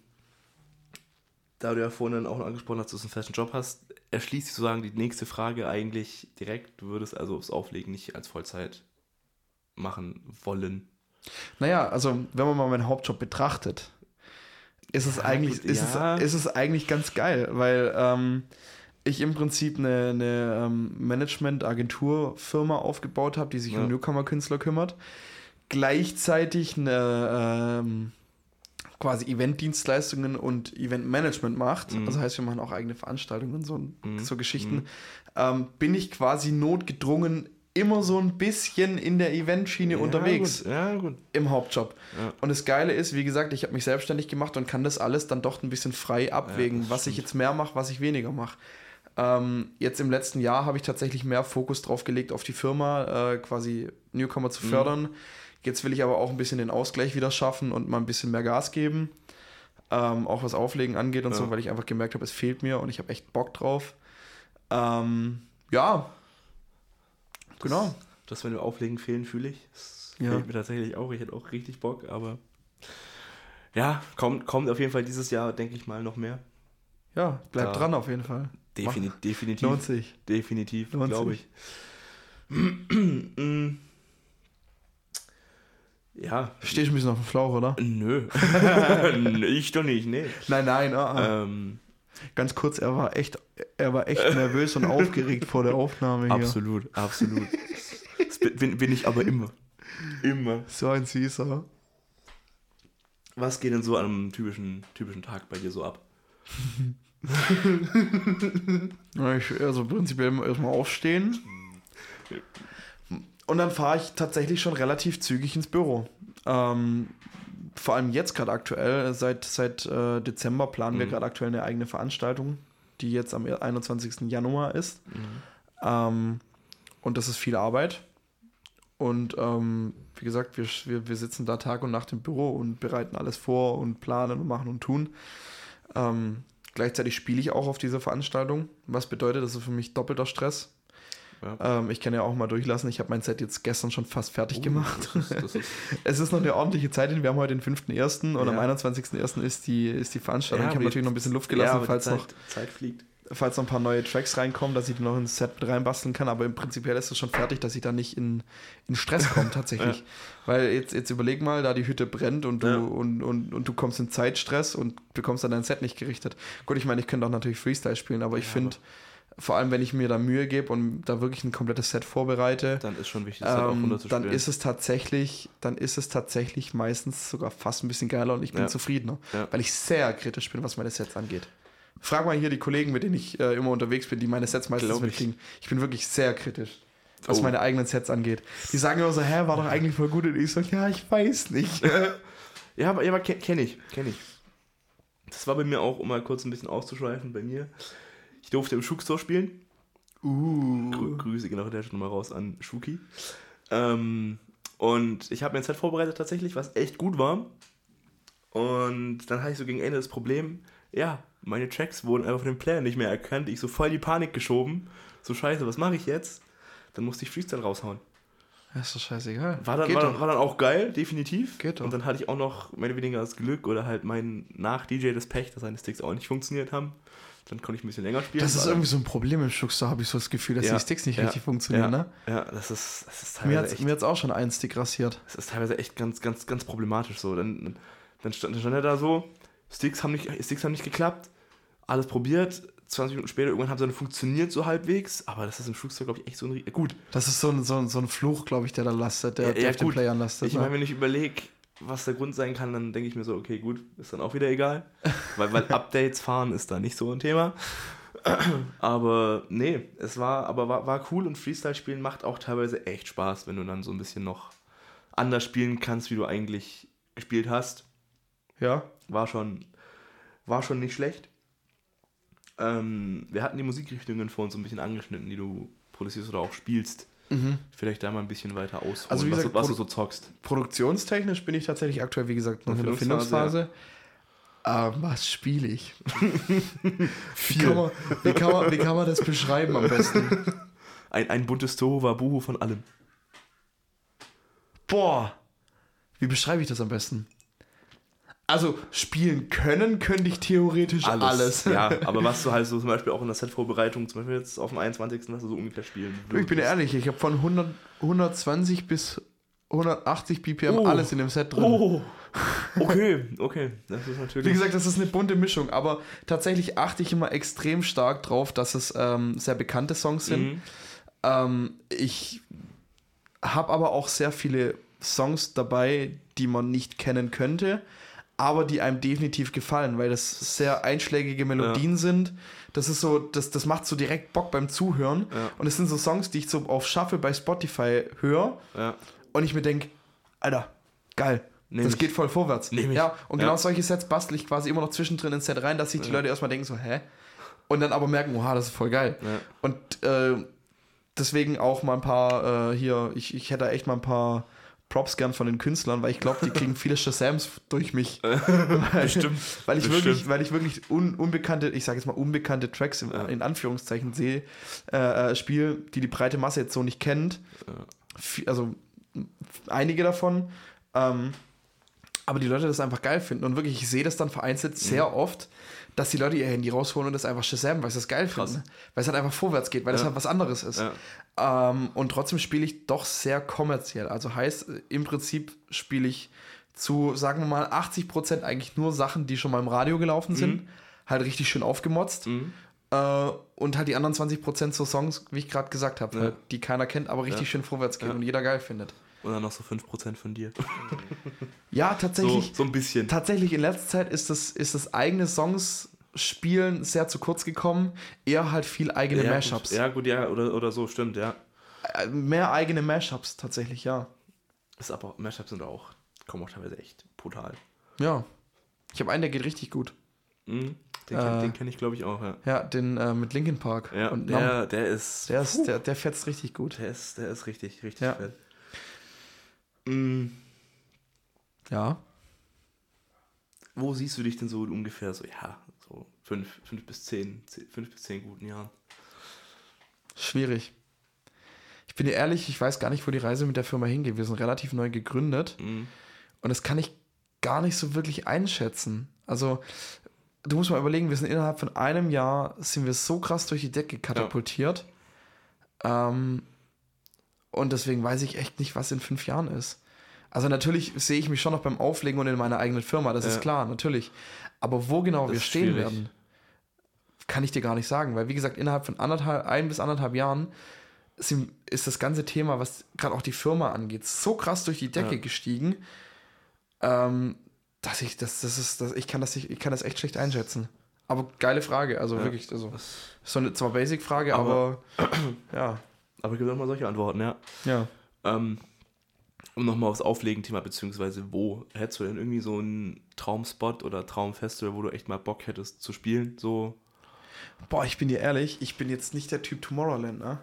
[SPEAKER 1] da du ja vorhin auch noch angesprochen hast, dass du einen festen Job hast, erschließt sich sozusagen die nächste Frage eigentlich direkt. Du würdest also das Auflegen nicht als Vollzeit machen wollen.
[SPEAKER 2] Naja, also wenn man mal meinen Hauptjob betrachtet, ist es,
[SPEAKER 1] Ja,
[SPEAKER 2] eigentlich, ist,
[SPEAKER 1] ja.
[SPEAKER 2] es, ist es eigentlich ganz geil, weil ähm, ich im Prinzip eine, eine ähm, Management-Agentur-Firma aufgebaut habe, die sich
[SPEAKER 1] Ja.
[SPEAKER 2] um Newcomer-Künstler kümmert. Gleichzeitig eine ähm, quasi Eventdienstleistungen und Eventmanagement macht.
[SPEAKER 1] Mhm.
[SPEAKER 2] Also heißt, wir machen auch eigene Veranstaltungen und so,
[SPEAKER 1] Mhm.
[SPEAKER 2] so Geschichten.
[SPEAKER 1] Mhm.
[SPEAKER 2] Ähm, bin ich quasi notgedrungen immer so ein bisschen in der Eventschiene unterwegs
[SPEAKER 1] Gut. Ja, gut.
[SPEAKER 2] im Hauptjob.
[SPEAKER 1] Ja.
[SPEAKER 2] Und das Geile ist, wie gesagt, ich habe mich selbstständig gemacht und kann das alles dann doch ein bisschen frei abwägen, was ich
[SPEAKER 1] stimmt.
[SPEAKER 2] jetzt mehr mache, was ich weniger mache. Ähm, jetzt im letzten Jahr habe ich tatsächlich mehr Fokus drauf gelegt, auf die Firma, äh, quasi Newcomer zu
[SPEAKER 1] Mhm.
[SPEAKER 2] Jetzt will ich aber auch ein bisschen den Ausgleich wieder schaffen und mal ein bisschen mehr Gas geben. Ähm, auch was Auflegen angeht und
[SPEAKER 1] Ja.
[SPEAKER 2] so, weil ich einfach gemerkt habe, es fehlt mir und ich habe echt Bock drauf. Ähm, ja. Genau.
[SPEAKER 1] Das, wenn wir auflegen, fehlen, fühle ich. Das
[SPEAKER 2] Ja.
[SPEAKER 1] fehlt mir tatsächlich auch. Ich hätte auch richtig Bock, aber ja, kommt, kommt auf jeden Fall dieses Jahr, denke ich mal, noch mehr.
[SPEAKER 2] Ja, bleib
[SPEAKER 1] Ja.
[SPEAKER 2] dran auf jeden Fall.
[SPEAKER 1] Defini definitiv.
[SPEAKER 2] Lohnt sich.
[SPEAKER 1] Definitiv, glaube ich. (clears throat) Ja,
[SPEAKER 2] Stehst ein bisschen auf dem Schlauch, oder?
[SPEAKER 1] nö. (laughs) Ich doch nicht, nee.
[SPEAKER 2] Nein, nein, ah, ah.
[SPEAKER 1] Ähm,
[SPEAKER 2] ganz kurz, er war echt, er war echt nervös und aufgeregt vor der Aufnahme hier.
[SPEAKER 1] absolut, absolut. Das bin, bin ich aber immer. Immer.
[SPEAKER 2] So ein süßer.
[SPEAKER 1] Was geht denn so an einem typischen, typischen Tag bei dir so ab? (laughs)
[SPEAKER 2] Ich, also prinzipiell erstmal aufstehen. Und dann fahre ich tatsächlich schon relativ zügig ins Büro. Ähm, vor allem jetzt gerade aktuell, seit, seit äh, Dezember planen wir
[SPEAKER 1] Mhm.
[SPEAKER 2] gerade aktuell eine eigene Veranstaltung, die jetzt am 21. Januar ist. Ähm, und das ist viel Arbeit. Und ähm, wie gesagt, wir, wir, wir sitzen da Tag und Nacht im Büro und bereiten alles vor und planen und machen und tun. Ähm, gleichzeitig spiele ich auch auf dieser Veranstaltung, was bedeutet, das ist für mich doppelter Stress.
[SPEAKER 1] Ja.
[SPEAKER 2] Ähm, ich kann ja auch mal durchlassen, ich habe mein Set jetzt gestern schon fast fertig
[SPEAKER 1] Oh,
[SPEAKER 2] gemacht.
[SPEAKER 1] Das ist, das ist, (laughs)
[SPEAKER 2] es ist noch eine ordentliche Zeit, hin. wir haben heute den 5.1. und
[SPEAKER 1] Ja.
[SPEAKER 2] am 21.1. ist die, ist die Veranstaltung.
[SPEAKER 1] Ja,
[SPEAKER 2] ich habe natürlich noch ein bisschen Luft gelassen, falls,
[SPEAKER 1] Zeit,
[SPEAKER 2] noch,
[SPEAKER 1] Zeit fliegt.
[SPEAKER 2] falls noch ein paar neue Tracks reinkommen, dass ich die noch ins Set mit reinbasteln kann, aber im Prinzip ist es schon fertig, dass ich da nicht in, in Stress komme tatsächlich. (laughs)
[SPEAKER 1] Ja.
[SPEAKER 2] Weil jetzt, jetzt überleg mal, da die Hütte brennt und du,
[SPEAKER 1] Ja.
[SPEAKER 2] und, und, und du kommst in Zeitstress und bekommst dann dein Set nicht gerichtet. Gut, ich meine, ich könnte auch natürlich Freestyle spielen, aber ich
[SPEAKER 1] Ja,
[SPEAKER 2] finde, vor allem wenn ich mir da Mühe gebe und da wirklich ein komplettes Set vorbereite,
[SPEAKER 1] Dann ist schon wichtig, das auch
[SPEAKER 2] ähm,
[SPEAKER 1] runterzuspielen.
[SPEAKER 2] dann ist es tatsächlich, dann ist es tatsächlich meistens sogar fast ein bisschen geiler und ich bin
[SPEAKER 1] Ja.
[SPEAKER 2] zufriedener,
[SPEAKER 1] Ja.
[SPEAKER 2] weil ich sehr kritisch bin, was meine Sets angeht. Frag mal hier die Kollegen, mit denen ich äh, immer unterwegs bin, die meine Sets meistens
[SPEAKER 1] Glaub ich.
[SPEAKER 2] mitkriegen. Ich bin wirklich sehr kritisch, was
[SPEAKER 1] Oh.
[SPEAKER 2] meine eigenen Sets angeht. Die sagen immer so, hä, war doch eigentlich voll gut und ich so, ja, ich weiß nicht. (laughs)
[SPEAKER 1] Ja, aber, ja, aber kenne kenn ich, kenne ich. Das war bei mir auch, um mal kurz ein bisschen auszuschweifen, bei mir. Ich durfte im Schuckstore spielen.
[SPEAKER 2] uh.
[SPEAKER 1] Grü Grüße genau der schon mal raus an Schuki. Ähm, und ich habe mir ein Set vorbereitet tatsächlich, was echt gut war. Und dann hatte ich so gegen Ende das Problem, ja, meine Tracks wurden einfach von dem Player nicht mehr erkannt. Ich so voll die Panik geschoben. So scheiße, was mache ich jetzt? Dann musste ich Freestyle raushauen.
[SPEAKER 2] Ja, ist doch scheißegal.
[SPEAKER 1] War dann, war, dann, war dann auch geil, definitiv.
[SPEAKER 2] Geht doch.
[SPEAKER 1] Und dann hatte ich auch noch mehr oder weniger das Glück oder halt mein Nach-DJ das Pech, dass seine Sticks auch nicht funktioniert haben. Dann konnte ich ein bisschen länger spielen.
[SPEAKER 2] Das ist irgendwie so ein Problem im Schux, da habe ich so das Gefühl, dass
[SPEAKER 1] Ja,
[SPEAKER 2] die Sticks nicht
[SPEAKER 1] ja,
[SPEAKER 2] richtig funktionieren,
[SPEAKER 1] ja,
[SPEAKER 2] ne?
[SPEAKER 1] Ja, das ist, das ist
[SPEAKER 2] Mir
[SPEAKER 1] teilweise
[SPEAKER 2] hat
[SPEAKER 1] echt,
[SPEAKER 2] mir hat's auch schon einen Stick rasiert.
[SPEAKER 1] das ist teilweise echt ganz, ganz, ganz problematisch so. Dann, dann, stand, dann stand er da so, Sticks haben nicht, Sticks haben nicht geklappt, alles probiert. 20 Minuten später, irgendwann haben sie dann funktioniert so halbwegs, aber das ist im Flugzeug, glaube ich, echt so ein. Gut.
[SPEAKER 2] Das ist so ein, so ein, so ein Fluch, glaube ich, der da lastet, der,
[SPEAKER 1] Ja,
[SPEAKER 2] der
[SPEAKER 1] ja,
[SPEAKER 2] auf den
[SPEAKER 1] gut.
[SPEAKER 2] Playern lastet.
[SPEAKER 1] Ich
[SPEAKER 2] ne?
[SPEAKER 1] meine, wenn ich überlege, was der Grund sein kann, dann denke ich mir so, okay, gut, ist dann auch wieder egal. weil, weil (laughs) Updates fahren ist da nicht so ein Thema. aber nee, es war, aber war, war cool und Freestyle-Spielen macht auch teilweise echt Spaß, wenn du dann so ein bisschen noch anders spielen kannst, wie du eigentlich gespielt hast.
[SPEAKER 2] ja.
[SPEAKER 1] War schon, war schon nicht schlecht. Ähm, wir hatten die Musikrichtungen vor uns so ein bisschen angeschnitten, die du produzierst oder auch spielst. Vielleicht da mal ein bisschen weiter ausholen,
[SPEAKER 2] Also wie
[SPEAKER 1] was,
[SPEAKER 2] gesagt,
[SPEAKER 1] du, was du so zockst.
[SPEAKER 2] Produktionstechnisch bin ich tatsächlich aktuell, wie gesagt, noch in der Findungsphase. Aber was spiele ich? (laughs) wie, kann man, wie, kann man, wie kann man das beschreiben am besten? (laughs)
[SPEAKER 1] Ein, ein buntes Tohuwabohu von allem.
[SPEAKER 2] Boah, wie beschreibe ich das am besten? Also, spielen können könnte ich theoretisch alles.
[SPEAKER 1] Ja, (laughs) aber was du halt so zum Beispiel auch in der Set-Vorbereitung, zum Beispiel jetzt auf dem 21. was du so ungefähr spielen
[SPEAKER 2] Du, ich bin
[SPEAKER 1] würdest.
[SPEAKER 2] ehrlich, ich habe von 100, 120 bis 180 BPM
[SPEAKER 1] Oh.
[SPEAKER 2] alles in dem Set drin.
[SPEAKER 1] Oh, okay, okay. Das ist natürlich.
[SPEAKER 2] Wie gesagt, das ist eine bunte Mischung, aber tatsächlich achte ich immer extrem stark drauf, dass es ähm, sehr bekannte Songs sind.
[SPEAKER 1] Mhm.
[SPEAKER 2] Ähm, ich habe aber auch sehr viele Songs dabei, die man nicht kennen könnte, aber die einem definitiv gefallen, weil das sehr einschlägige Melodien sind. Das ist so, das, das macht so direkt Bock beim Zuhören.
[SPEAKER 1] Ja.
[SPEAKER 2] Und es sind so Songs, die ich so auf Shuffle bei Spotify höre
[SPEAKER 1] Ja.
[SPEAKER 2] und ich mir denke, Alter, geil.
[SPEAKER 1] Nehm
[SPEAKER 2] das
[SPEAKER 1] ich.
[SPEAKER 2] geht voll vorwärts.
[SPEAKER 1] Nehm ich.
[SPEAKER 2] Ja, und
[SPEAKER 1] Ja.
[SPEAKER 2] genau solche Sets bastel ich quasi immer noch zwischendrin ins Set rein, dass sich die Leute erstmal denken so, hä? Und dann aber merken, oha, das ist voll geil.
[SPEAKER 1] Ja.
[SPEAKER 2] Und äh, deswegen auch mal ein paar äh, hier, ich, ich hätte echt mal ein paar Props gern von den Künstlern, weil ich glaube, die kriegen (laughs) viele Shazams durch mich. weil, (laughs)
[SPEAKER 1] Bestimmt.
[SPEAKER 2] Weil ich
[SPEAKER 1] Bestimmt.
[SPEAKER 2] wirklich, weil ich wirklich un, unbekannte, ich sage jetzt mal unbekannte Tracks in, in Anführungszeichen sehe, äh, äh, spiele, die die breite Masse jetzt so nicht kennt. Vi- Also einige davon. Ähm, aber die Leute das einfach geil finden. Und wirklich, ich sehe das dann vereinzelt sehr oft, dass die Leute ihr Handy rausholen und das einfach Shazam, weil sie das geil
[SPEAKER 1] Krass.
[SPEAKER 2] finden. Weil es halt einfach vorwärts geht, weil das
[SPEAKER 1] Ja.
[SPEAKER 2] halt was anderes ist.
[SPEAKER 1] Ja.
[SPEAKER 2] Ähm, und trotzdem spiele ich doch sehr kommerziell. Also heißt, äh, im Prinzip spiele ich zu, sagen wir mal, 80% eigentlich nur Sachen, die schon mal im Radio gelaufen sind. Halt richtig schön aufgemotzt.
[SPEAKER 1] Mhm.
[SPEAKER 2] Äh, und halt die anderen 20% so Songs, wie ich gerade gesagt habe,
[SPEAKER 1] Ja.
[SPEAKER 2] die keiner kennt, aber richtig schön vorwärts gehen und jeder geil findet.
[SPEAKER 1] Und dann noch so 5% von dir.
[SPEAKER 2] Ja,
[SPEAKER 1] So,
[SPEAKER 2] tatsächlich.
[SPEAKER 1] so ein bisschen.
[SPEAKER 2] Tatsächlich in letzter Zeit ist das, ist das eigene Songs spielen sehr zu kurz gekommen. Eher halt viel eigene
[SPEAKER 1] ja,
[SPEAKER 2] Mashups.
[SPEAKER 1] Gut. Ja, gut, ja, oder, oder so, stimmt, ja.
[SPEAKER 2] Äh, Mehr eigene Mashups tatsächlich, ja.
[SPEAKER 1] Ist aber, Mashups sind auch, kommen auch teilweise echt brutal.
[SPEAKER 2] Ja. Ich habe einen, der geht richtig gut.
[SPEAKER 1] Mhm. Den,
[SPEAKER 2] Äh.
[SPEAKER 1] kenn, kenne ich, glaube ich, auch, ja.
[SPEAKER 2] Ja, den äh, mit Linkin Park.
[SPEAKER 1] Ja,
[SPEAKER 2] und
[SPEAKER 1] der, der ist.
[SPEAKER 2] Der, ist, der, der fetzt richtig gut.
[SPEAKER 1] Der ist, der ist richtig, richtig
[SPEAKER 2] Ja.
[SPEAKER 1] fett. Mhm.
[SPEAKER 2] Ja.
[SPEAKER 1] Wo siehst du dich denn so ungefähr so, ja, so fünf, fünf bis zehn, zehn- fünf bis zehn guten Jahren?
[SPEAKER 2] Schwierig. Ich bin dir ehrlich, ich weiß gar nicht, wo die Reise mit der Firma hingeht. Wir sind relativ neu gegründet
[SPEAKER 1] Mhm.
[SPEAKER 2] und das kann ich gar nicht so wirklich einschätzen. Also, du musst mal überlegen, wir sind innerhalb von einem Jahr, sind wir so krass durch die Decke katapultiert. Ähm, und deswegen weiß ich echt nicht, was in fünf Jahren ist. Also natürlich sehe ich mich schon noch beim Auflegen und in meiner eigenen Firma, das
[SPEAKER 1] Ja.
[SPEAKER 2] ist klar, natürlich. Aber wo genau
[SPEAKER 1] Das
[SPEAKER 2] wir stehen
[SPEAKER 1] schwierig.
[SPEAKER 2] werden, kann ich dir gar nicht sagen, weil wie gesagt, innerhalb von anderthalb, ein bis anderthalb Jahren ist das ganze Thema, was gerade auch die Firma angeht, so krass durch die Decke
[SPEAKER 1] Ja.
[SPEAKER 2] gestiegen, ähm, dass ich das, das ist, das, ich kann das nicht, ich kann das echt schlecht einschätzen. Aber geile Frage, also
[SPEAKER 1] Ja.
[SPEAKER 2] wirklich, also so eine zwar Basic-Frage, aber,
[SPEAKER 1] Aber- (clears throat)
[SPEAKER 2] ja,
[SPEAKER 1] aber gibt auch mal solche Antworten, ja.
[SPEAKER 2] ja.
[SPEAKER 1] Ähm, um nochmal aufs Auflegen-Thema, beziehungsweise wo hättest du denn irgendwie so einen Traumspot oder Traumfestival, wo du echt mal Bock hättest zu spielen? So
[SPEAKER 2] Boah, ich bin dir ehrlich, ich bin jetzt nicht der Typ Tomorrowland, ne?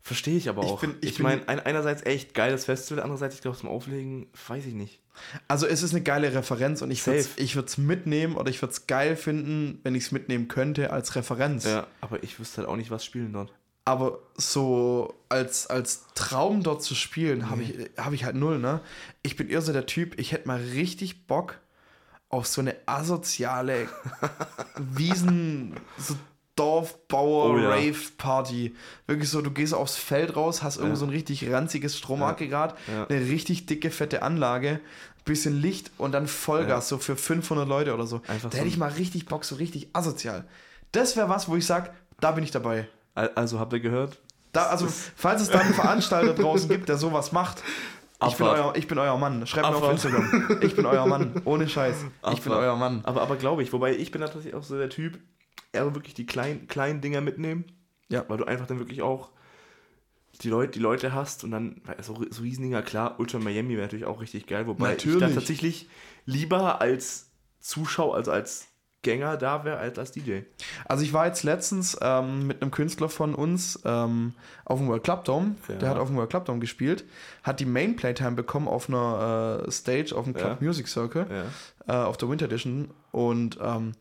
[SPEAKER 1] verstehe ich aber
[SPEAKER 2] Ich
[SPEAKER 1] auch.
[SPEAKER 2] bin- ich
[SPEAKER 1] ich meine, ein, einerseits echt geiles Festival, andererseits, ich glaube, zum Auflegen, weiß ich nicht.
[SPEAKER 2] Also es ist eine geile Referenz und ich würde es ich mitnehmen oder ich würde es geil finden, wenn ich es mitnehmen könnte als Referenz.
[SPEAKER 1] Ja, aber ich wüsste halt auch nicht, was spielen dort.
[SPEAKER 2] Aber so als, als Traum dort zu spielen, habe ich, hab ich halt null, ne? Ich bin eher so der Typ, ich hätte mal richtig Bock auf so eine asoziale (laughs) Wiesen, so Dorfbauer
[SPEAKER 1] Oh ja.
[SPEAKER 2] Rave Party. Wirklich so, du gehst aufs Feld raus, hast irgendwo
[SPEAKER 1] Ja.
[SPEAKER 2] so ein richtig ranziges Stromaggregat,
[SPEAKER 1] Ja.
[SPEAKER 2] eine richtig dicke, fette Anlage, bisschen Licht und dann Vollgas, so für 500 Leute oder so.
[SPEAKER 1] Einfach
[SPEAKER 2] da
[SPEAKER 1] so
[SPEAKER 2] hätte ich mal richtig Bock, so richtig asozial. Das wäre was, wo ich sage, da bin ich dabei.
[SPEAKER 1] Al- Also habt ihr gehört?
[SPEAKER 2] Da, also, falls es da einen Veranstalter draußen gibt, der sowas macht, ich bin,
[SPEAKER 1] Abfahrt.
[SPEAKER 2] euer, ich bin euer Mann. Schreibt mir auf
[SPEAKER 1] Abfahrt.
[SPEAKER 2] Instagram. Ich bin euer Mann. Ohne Scheiß. Ich bin
[SPEAKER 1] Abfahrt.
[SPEAKER 2] euer Mann.
[SPEAKER 1] Aber, aber glaube ich, wobei ich bin natürlich auch so der Typ, eher wirklich die kleinen, kleinen Dinger mitnehmen.
[SPEAKER 2] Ja.
[SPEAKER 1] Weil du einfach dann wirklich auch die Leute, die Leute hast und dann so, so Riesendinger, klar, Ultra Miami wäre natürlich auch richtig geil, wobei ich
[SPEAKER 2] Natürlich.
[SPEAKER 1] da tatsächlich lieber als Zuschauer, also als Gänger da wäre, als als DJ.
[SPEAKER 2] Also ich war jetzt letztens ähm, mit einem Künstler von uns ähm, auf dem World Club Dome.
[SPEAKER 1] Ja.
[SPEAKER 2] Der hat auf dem World Club Dome gespielt, hat die Main Playtime bekommen auf einer äh, Stage auf dem Club
[SPEAKER 1] Ja.
[SPEAKER 2] Music Circle,
[SPEAKER 1] Ja.
[SPEAKER 2] äh, auf der Winter Edition. Und ähm,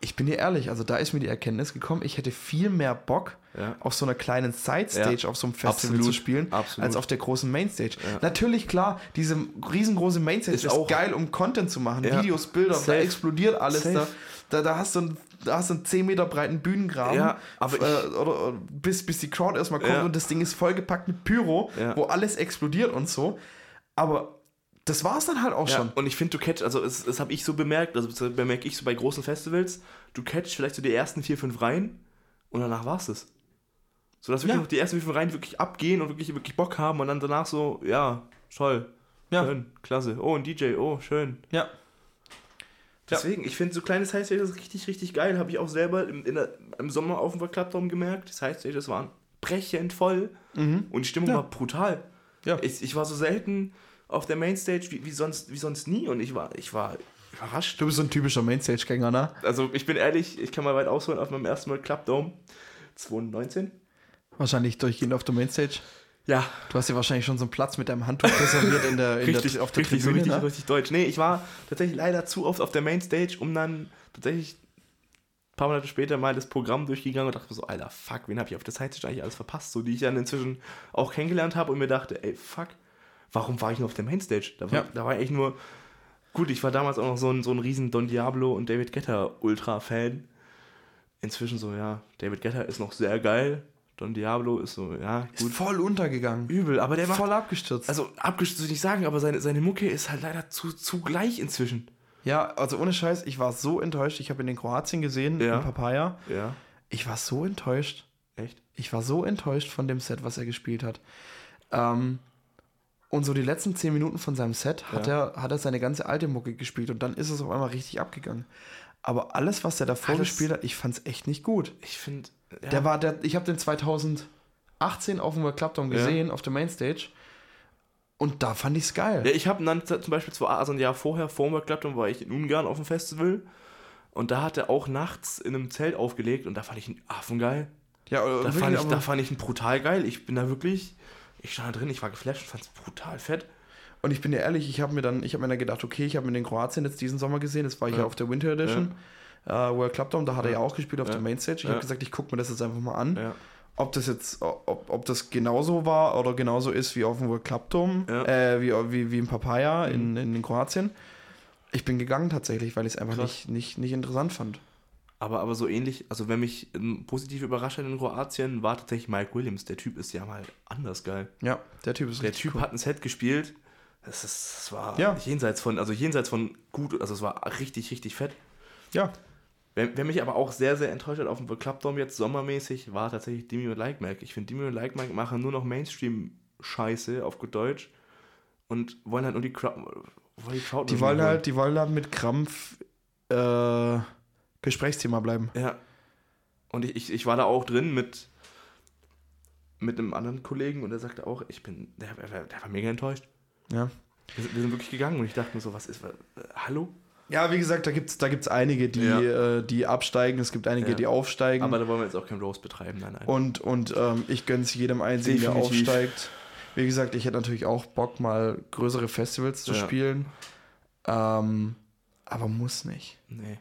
[SPEAKER 2] ich bin dir ehrlich, also da ist mir die Erkenntnis gekommen, ich hätte viel mehr Bock,
[SPEAKER 1] Ja.
[SPEAKER 2] auf so einer kleinen Side-Stage
[SPEAKER 1] Ja.
[SPEAKER 2] auf so einem Festival
[SPEAKER 1] Absolut.
[SPEAKER 2] zu spielen,
[SPEAKER 1] Absolut.
[SPEAKER 2] als auf der großen Mainstage.
[SPEAKER 1] Ja.
[SPEAKER 2] Natürlich, klar, diese riesengroße Mainstage
[SPEAKER 1] Ist
[SPEAKER 2] ist,
[SPEAKER 1] auch-
[SPEAKER 2] geil, um Content zu machen. Videos, Bilder, da
[SPEAKER 1] Safe.
[SPEAKER 2] explodiert alles. Da, da, da, hast du einen, da hast du einen 10 Meter breiten Bühnengraben,
[SPEAKER 1] Ja, aber
[SPEAKER 2] äh, oder, oder bis, bis die Crowd erstmal kommt und das Ding ist vollgepackt mit Pyro, wo alles explodiert und so. Aber das war es dann halt auch
[SPEAKER 1] Ja,
[SPEAKER 2] schon.
[SPEAKER 1] und ich finde, du catch, also das, das habe ich so bemerkt, also das bemerke ich so bei großen Festivals, du catch vielleicht so die ersten vier, fünf Reihen und danach war es das. So dass wirklich
[SPEAKER 2] Ja.
[SPEAKER 1] noch die ersten vier, fünf Reihen wirklich abgehen und wirklich, wirklich Bock haben und dann danach so, ja, toll,
[SPEAKER 2] Ja.
[SPEAKER 1] schön, klasse, oh, ein DJ, oh, schön.
[SPEAKER 2] Ja.
[SPEAKER 1] Deswegen, ich finde so kleine Side-Stages richtig, richtig geil. Habe ich auch selber im, der, im Sommer auf dem Clubdom gemerkt. Die Side-Stages waren brechend voll und die Stimmung
[SPEAKER 2] Mhm. Ja.
[SPEAKER 1] war brutal.
[SPEAKER 2] Ja.
[SPEAKER 1] Ich, ich war so selten auf der Mainstage wie, wie, sonst, wie sonst nie und ich war, ich war überrascht.
[SPEAKER 2] Du bist so ein typischer Mainstage-Gänger, ne?
[SPEAKER 1] Also ich bin ehrlich, ich kann mal weit ausholen auf meinem ersten Mal Clubdome 2019.
[SPEAKER 2] Wahrscheinlich durchgehend auf der Mainstage.
[SPEAKER 1] Ja,
[SPEAKER 2] Du hast dir wahrscheinlich schon so einen Platz mit deinem Handtuch reserviert in der, in
[SPEAKER 1] richtig,
[SPEAKER 2] der, auf der
[SPEAKER 1] richtig,
[SPEAKER 2] Tribüne.
[SPEAKER 1] so richtig,
[SPEAKER 2] ne?
[SPEAKER 1] richtig deutsch. Nee, ich war tatsächlich leider zu oft auf der Mainstage, um dann tatsächlich ein paar Monate später mal das Programm durchgegangen und dachte mir so, Alter, fuck, wen habe ich auf der Sidestage eigentlich alles verpasst? So, die ich dann inzwischen auch kennengelernt habe und mir dachte, ey, fuck, warum war ich nur auf der Mainstage? Da war,
[SPEAKER 2] Ja.
[SPEAKER 1] da war ich nur, gut, ich war damals auch noch so ein, so ein riesen Don Diablo und David Guetta Ultra-Fan. Inzwischen so, ja, David Guetta ist noch sehr geil, Don Diablo ist so, ja,
[SPEAKER 2] Ist
[SPEAKER 1] gut,
[SPEAKER 2] voll untergegangen.
[SPEAKER 1] übel, aber der macht
[SPEAKER 2] voll abgestürzt.
[SPEAKER 1] also abgestürzt würde ich nicht sagen, aber seine, seine Mucke ist halt leider zu, zu gleich inzwischen.
[SPEAKER 2] ja, also ohne Scheiß, ich war so enttäuscht. Ich habe ihn in Kroatien gesehen,
[SPEAKER 1] Ja.
[SPEAKER 2] in Papaya.
[SPEAKER 1] Ja.
[SPEAKER 2] Ich war so enttäuscht.
[SPEAKER 1] Echt?
[SPEAKER 2] Ich war so enttäuscht von dem Set, was er gespielt hat. Ähm, und so die letzten zehn Minuten von seinem Set hat, er, hat er seine ganze alte Mucke gespielt und dann ist es auf einmal richtig abgegangen. Aber alles, was er davor
[SPEAKER 1] Alles-
[SPEAKER 2] gespielt hat, ich fand es echt nicht gut.
[SPEAKER 1] Ich finde. Ja,
[SPEAKER 2] Der war, der, ich habe den 2018 auf dem World Club Dome
[SPEAKER 1] Ja.
[SPEAKER 2] gesehen, auf der Mainstage. Und da fand ich es geil.
[SPEAKER 1] ja, ich habe dann zum Beispiel zwar, also ein Jahr vorher, vor geklappt, dann war ich in Ungarn auf dem Festival. Und da hat er auch nachts in einem Zelt aufgelegt und da fand ich ihn affengeil.
[SPEAKER 2] Ja, äh,
[SPEAKER 1] Da
[SPEAKER 2] wirklich,
[SPEAKER 1] fand, ich, da fand ich ihn brutal geil. Ich bin da wirklich. Ich stand da drin, ich war geflasht und fand es brutal fett.
[SPEAKER 2] Und ich bin dir ehrlich, ich habe mir dann, ich habe mir dann gedacht, okay, ich habe mir den Kroatien jetzt diesen Sommer gesehen, das war ich ja,
[SPEAKER 1] Ja.
[SPEAKER 2] auf der Winter Edition, äh, World Club Dome, da hat er ja auch gespielt auf
[SPEAKER 1] Ja.
[SPEAKER 2] der Mainstage. Ich
[SPEAKER 1] Ja.
[SPEAKER 2] habe gesagt, ich gucke mir das jetzt einfach mal an,
[SPEAKER 1] Ja.
[SPEAKER 2] ob das jetzt, ob, ob das genauso war oder genauso ist wie auf dem World Club Dome,
[SPEAKER 1] Ja. Mhm.
[SPEAKER 2] äh, wie, wie, wie in Papaya in, in, in Kroatien. Ich bin gegangen tatsächlich, weil ich es einfach
[SPEAKER 1] Krass.
[SPEAKER 2] nicht, nicht, nicht interessant fand.
[SPEAKER 1] Aber, aber so ähnlich, also wenn mich ähm, positiv überrascht hat in Kroatien, war tatsächlich Mike Williams. Der Typ ist ja mal anders geil.
[SPEAKER 2] Ja, der Typ ist
[SPEAKER 1] Der
[SPEAKER 2] richtig
[SPEAKER 1] Typ
[SPEAKER 2] cool.
[SPEAKER 1] hat ein Set gespielt. Das, ist, das war
[SPEAKER 2] Ja.
[SPEAKER 1] jenseits von, also jenseits von gut, also es war richtig, richtig fett.
[SPEAKER 2] Ja,
[SPEAKER 1] Wer, wer mich aber auch sehr, sehr enttäuscht hat auf dem Club Dome jetzt sommermäßig, war tatsächlich Demi und Like Mike. Ich finde, Demi und Like Mike machen nur noch Mainstream-Scheiße auf gut Deutsch und wollen halt nur die Crowd. Die,
[SPEAKER 2] die wollen halt, die wollen halt mit Krampf äh, Gesprächsthema bleiben.
[SPEAKER 1] Ja. Und ich, ich, ich war da auch drin mit, mit einem anderen Kollegen und der sagte auch, ich bin, der, der, war mega enttäuscht.
[SPEAKER 2] Ja.
[SPEAKER 1] Wir sind, wir sind wirklich gegangen und ich dachte mir so, was ist, äh, hallo?
[SPEAKER 2] Ja, wie gesagt, da gibt es da gibt's einige, die,
[SPEAKER 1] Ja.
[SPEAKER 2] äh, die absteigen, es gibt einige,
[SPEAKER 1] Ja.
[SPEAKER 2] die aufsteigen.
[SPEAKER 1] Aber da wollen wir jetzt auch kein Roast betreiben, nein, nein.
[SPEAKER 2] und und ähm, ich gönne es jedem Einzigen, der aufsteigt. Wie gesagt, ich hätte natürlich auch Bock, mal größere Festivals zu
[SPEAKER 1] Ja.
[SPEAKER 2] spielen. Ähm, aber muss nicht.
[SPEAKER 1] nee.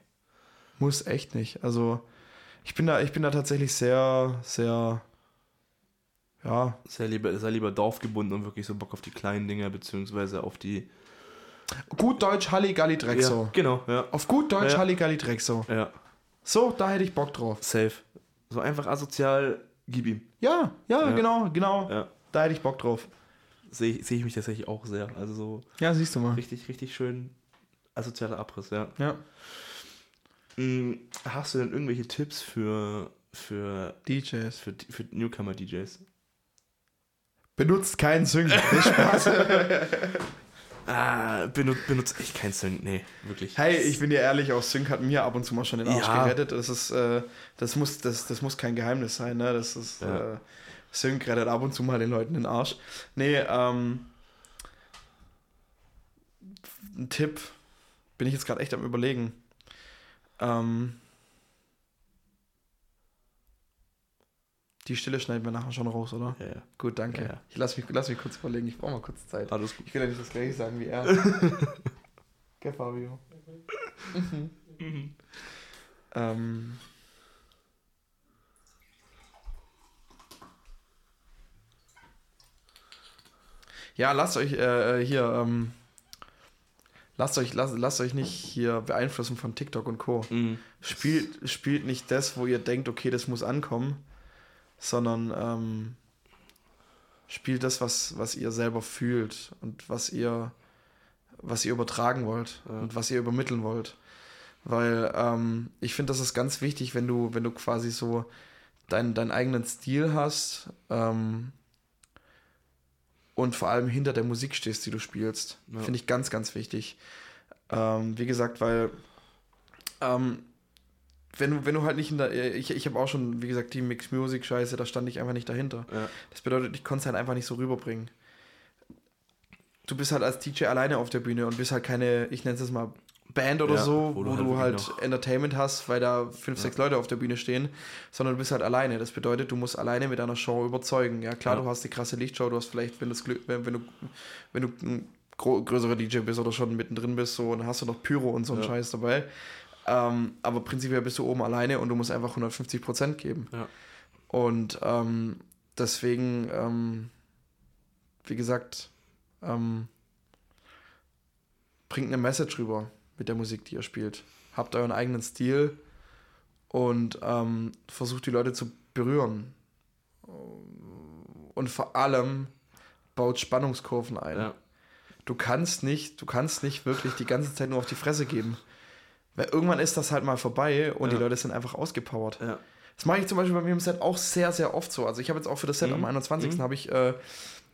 [SPEAKER 2] Muss echt nicht. Also ich bin da, ich bin da tatsächlich sehr, sehr, ja,
[SPEAKER 1] Sei lieber, sei lieber dorfgebunden und wirklich so Bock auf die kleinen Dinger, beziehungsweise auf die.
[SPEAKER 2] gut Deutsch Halligalli Drecksau.
[SPEAKER 1] Ja, genau, ja.
[SPEAKER 2] Auf gut Deutsch
[SPEAKER 1] Ja.
[SPEAKER 2] Halligalli Drecksau.
[SPEAKER 1] Ja,
[SPEAKER 2] So, da hätte ich Bock drauf.
[SPEAKER 1] safe. So einfach asozial, gib ihm.
[SPEAKER 2] Ja, ja,
[SPEAKER 1] Ja.
[SPEAKER 2] genau, genau.
[SPEAKER 1] Ja.
[SPEAKER 2] Da hätte ich Bock drauf.
[SPEAKER 1] Sehe seh ich mich tatsächlich auch sehr. Also so
[SPEAKER 2] Ja, siehst du mal.
[SPEAKER 1] richtig, richtig schön asozialer Abriss, ja.
[SPEAKER 2] Ja.
[SPEAKER 1] Mm, Hast du denn irgendwelche Tipps für, für,
[SPEAKER 2] DJs.
[SPEAKER 1] für, für Newcomer-DJs?
[SPEAKER 2] Benutzt keinen Sync. Nee, Spaß. (laughs)
[SPEAKER 1] Ah, benutze benutz echt kein Sync. Nee, wirklich.
[SPEAKER 2] hey, ich bin dir ehrlich, auch Sync hat mir ab und zu mal schon den Arsch
[SPEAKER 1] Ja.
[SPEAKER 2] gerettet. Das ist, äh, das muss, das, das muss kein Geheimnis sein, ne? Das ist,
[SPEAKER 1] Ja.
[SPEAKER 2] äh, Sync rettet ab und zu mal den Leuten den Arsch. Nee, ähm, ein Tipp, bin ich jetzt gerade echt am überlegen. Ähm, die Stille schneiden wir nachher schon raus, oder?
[SPEAKER 1] Ja, ja.
[SPEAKER 2] Gut, danke.
[SPEAKER 1] Ja, ja.
[SPEAKER 2] Ich lass mich, lass mich kurz überlegen, ich brauche mal kurz Zeit.
[SPEAKER 1] Alles gut.
[SPEAKER 2] Ich will ja nicht das gleiche sagen wie er. (laughs) Gell, Fabio? ähm. Ja, lasst euch äh, hier, ähm, lasst euch, lasst, lasst euch nicht hier beeinflussen von TikTok und Co.
[SPEAKER 1] Mhm.
[SPEAKER 2] Spielt, spielt nicht das, wo ihr denkt, okay, das muss ankommen, sondern ähm, spielt das, was, was ihr selber fühlt und was ihr, was ihr übertragen wollt
[SPEAKER 1] Ja.
[SPEAKER 2] und was ihr übermitteln wollt. Weil ähm, ich finde, das ist ganz wichtig, wenn du, wenn du quasi so deinen, deinen eigenen Stil hast ähm, und vor allem hinter der Musik stehst, die du spielst.
[SPEAKER 1] Ja.
[SPEAKER 2] Finde ich ganz, ganz wichtig. Ähm, wie gesagt, weil ähm, wenn du, wenn du halt nicht in der, ich, ich habe auch schon, wie gesagt, die Mixed Music Scheiße, da stand ich einfach nicht dahinter.
[SPEAKER 1] Ja.
[SPEAKER 2] Das bedeutet, ich konnte es halt einfach nicht so rüberbringen. Du bist halt als DJ alleine auf der Bühne und bist halt keine, ich nenne es mal Band oder
[SPEAKER 1] Ja,
[SPEAKER 2] so,
[SPEAKER 1] wo du halt
[SPEAKER 2] du halt
[SPEAKER 1] noch-
[SPEAKER 2] Entertainment hast, weil da fünf,
[SPEAKER 1] Ja.
[SPEAKER 2] sechs Leute auf der Bühne stehen, sondern du bist halt alleine. Das bedeutet, du musst alleine mit deiner Show überzeugen. Ja, klar,
[SPEAKER 1] Ja.
[SPEAKER 2] du hast die krasse Lichtshow, du hast vielleicht, wenn, das Glück, wenn, wenn du, wenn du ein größerer DJ bist oder schon mittendrin bist, so, dann hast du noch Pyro und so einen. Scheiß dabei. Ähm, aber prinzipiell bist du oben alleine und du musst einfach 150 Prozent geben. Und ähm, deswegen, ähm, wie gesagt, ähm, bringt eine Message rüber mit der Musik, die ihr spielt. Habt euren eigenen Stil und ähm, versucht die Leute zu berühren. Und vor allem baut Spannungskurven ein.
[SPEAKER 1] Ja.
[SPEAKER 2] Du kannst nicht, du kannst nicht wirklich die ganze Zeit nur auf die Fresse geben. Weil irgendwann ist das halt mal vorbei und
[SPEAKER 1] Ja.
[SPEAKER 2] die Leute sind einfach ausgepowert.
[SPEAKER 1] Ja.
[SPEAKER 2] Das mache ich zum Beispiel bei mir im Set auch sehr, sehr oft so. Also ich habe jetzt auch für das Set
[SPEAKER 1] Mhm.
[SPEAKER 2] am 21.
[SPEAKER 1] Mhm.
[SPEAKER 2] habe ich, äh,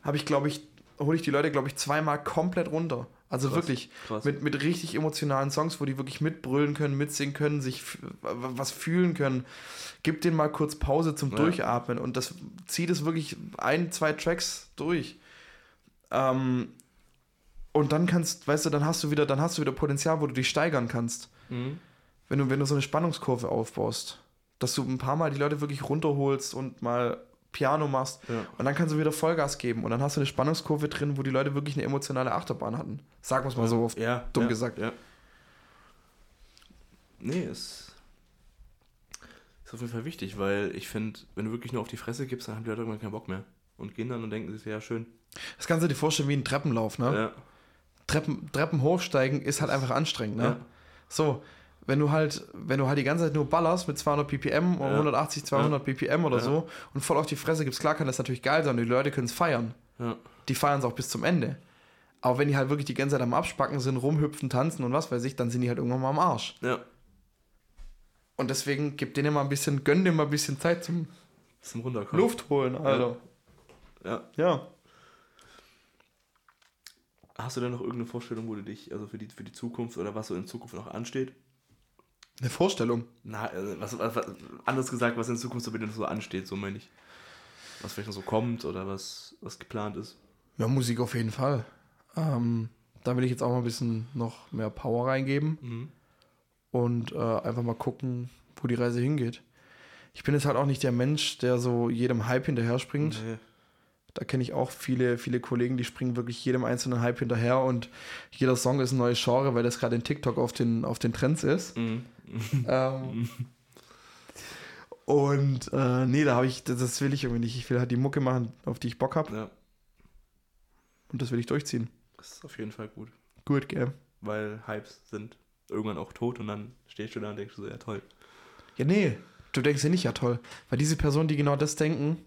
[SPEAKER 2] habe ich glaube ich, hole ich die Leute, glaube ich, zweimal komplett runter. Also
[SPEAKER 1] Krass.
[SPEAKER 2] wirklich
[SPEAKER 1] Krass.
[SPEAKER 2] mit, mit richtig emotionalen Songs, wo die wirklich mitbrüllen können, mitsingen können, sich was fühlen können. Gib denen mal kurz Pause zum
[SPEAKER 1] Ja.
[SPEAKER 2] Durchatmen und das zieht es wirklich ein, zwei Tracks durch. Ähm, und dann kannst, weißt du, dann hast du wieder, dann hast du wieder Potenzial, wo du dich steigern kannst
[SPEAKER 1] Mhm.
[SPEAKER 2] wenn du, wenn du so eine Spannungskurve aufbaust, dass du ein paar Mal die Leute wirklich runterholst und mal Piano machst
[SPEAKER 1] Ja.
[SPEAKER 2] und dann kannst du wieder Vollgas geben und dann hast du eine Spannungskurve drin, wo die Leute wirklich eine emotionale Achterbahn hatten. Sagen wir es mal so oft.
[SPEAKER 1] ja,
[SPEAKER 2] dumm gesagt.
[SPEAKER 1] Ja. Nee, es ist auf jeden Fall wichtig, weil ich finde, wenn du wirklich nur auf die Fresse gibst, dann haben die Leute irgendwann keinen Bock mehr. Und gehen dann und denken sich, ja, schön.
[SPEAKER 2] Das kannst du dir vorstellen wie ein Treppenlauf, ne?
[SPEAKER 1] Ja.
[SPEAKER 2] Treppen, Treppen hochsteigen ist halt einfach anstrengend, ne?
[SPEAKER 1] Ja.
[SPEAKER 2] So, wenn du halt, wenn du halt die ganze Zeit nur ballerst mit 200 ppm oder
[SPEAKER 1] Ja.
[SPEAKER 2] 180, 200 ppm oder
[SPEAKER 1] Ja.
[SPEAKER 2] so und voll auf die Fresse gibst, klar kann das natürlich geil sein und die Leute können es feiern.
[SPEAKER 1] Ja.
[SPEAKER 2] die feiern es auch bis zum Ende. Aber wenn die halt wirklich die ganze Zeit am Abspacken sind, rumhüpfen, tanzen und was weiß ich, dann sind die halt irgendwann mal am Arsch.
[SPEAKER 1] Ja.
[SPEAKER 2] Und deswegen gib denen mal ein bisschen, gönn denen mal ein bisschen Zeit zum
[SPEAKER 1] Zum Runterkommen.
[SPEAKER 2] Luft holen, Alter.
[SPEAKER 1] Ja.
[SPEAKER 2] Ja.
[SPEAKER 1] Hast du denn noch irgendeine Vorstellung, wo du dich, also für die, für die Zukunft oder was so in Zukunft noch ansteht?
[SPEAKER 2] Eine Vorstellung.
[SPEAKER 1] Na, also was, was, was anders gesagt, was in Zukunft so bitte noch so ansteht, so meine ich. Was vielleicht noch so kommt oder was, was geplant ist.
[SPEAKER 2] Ja, Musik auf jeden Fall. Ähm, da will ich jetzt auch mal ein bisschen noch mehr Power reingeben
[SPEAKER 1] Mhm.
[SPEAKER 2] und äh, einfach mal gucken, wo die Reise hingeht. Ich bin jetzt halt auch nicht der Mensch, der so jedem Hype hinterher springt.
[SPEAKER 1] Nee.
[SPEAKER 2] Da kenne ich auch viele, viele Kollegen, die springen wirklich jedem einzelnen Hype hinterher und jeder Song ist ein neues Genre, weil das gerade in TikTok auf den, auf den Trends ist.
[SPEAKER 1] Mhm.
[SPEAKER 2] ähm, und äh, nee, da habe ich, das, das will ich irgendwie nicht. Ich will halt die Mucke machen, auf die ich Bock habe
[SPEAKER 1] Ja,
[SPEAKER 2] und das will ich durchziehen.
[SPEAKER 1] das ist auf jeden Fall gut.
[SPEAKER 2] Gut, gell?
[SPEAKER 1] Weil Hypes sind irgendwann auch tot und dann stehst du da und denkst du so, ja toll.
[SPEAKER 2] Ja, nee. Du denkst dir nicht, ja toll. Weil diese Personen, die genau das denken,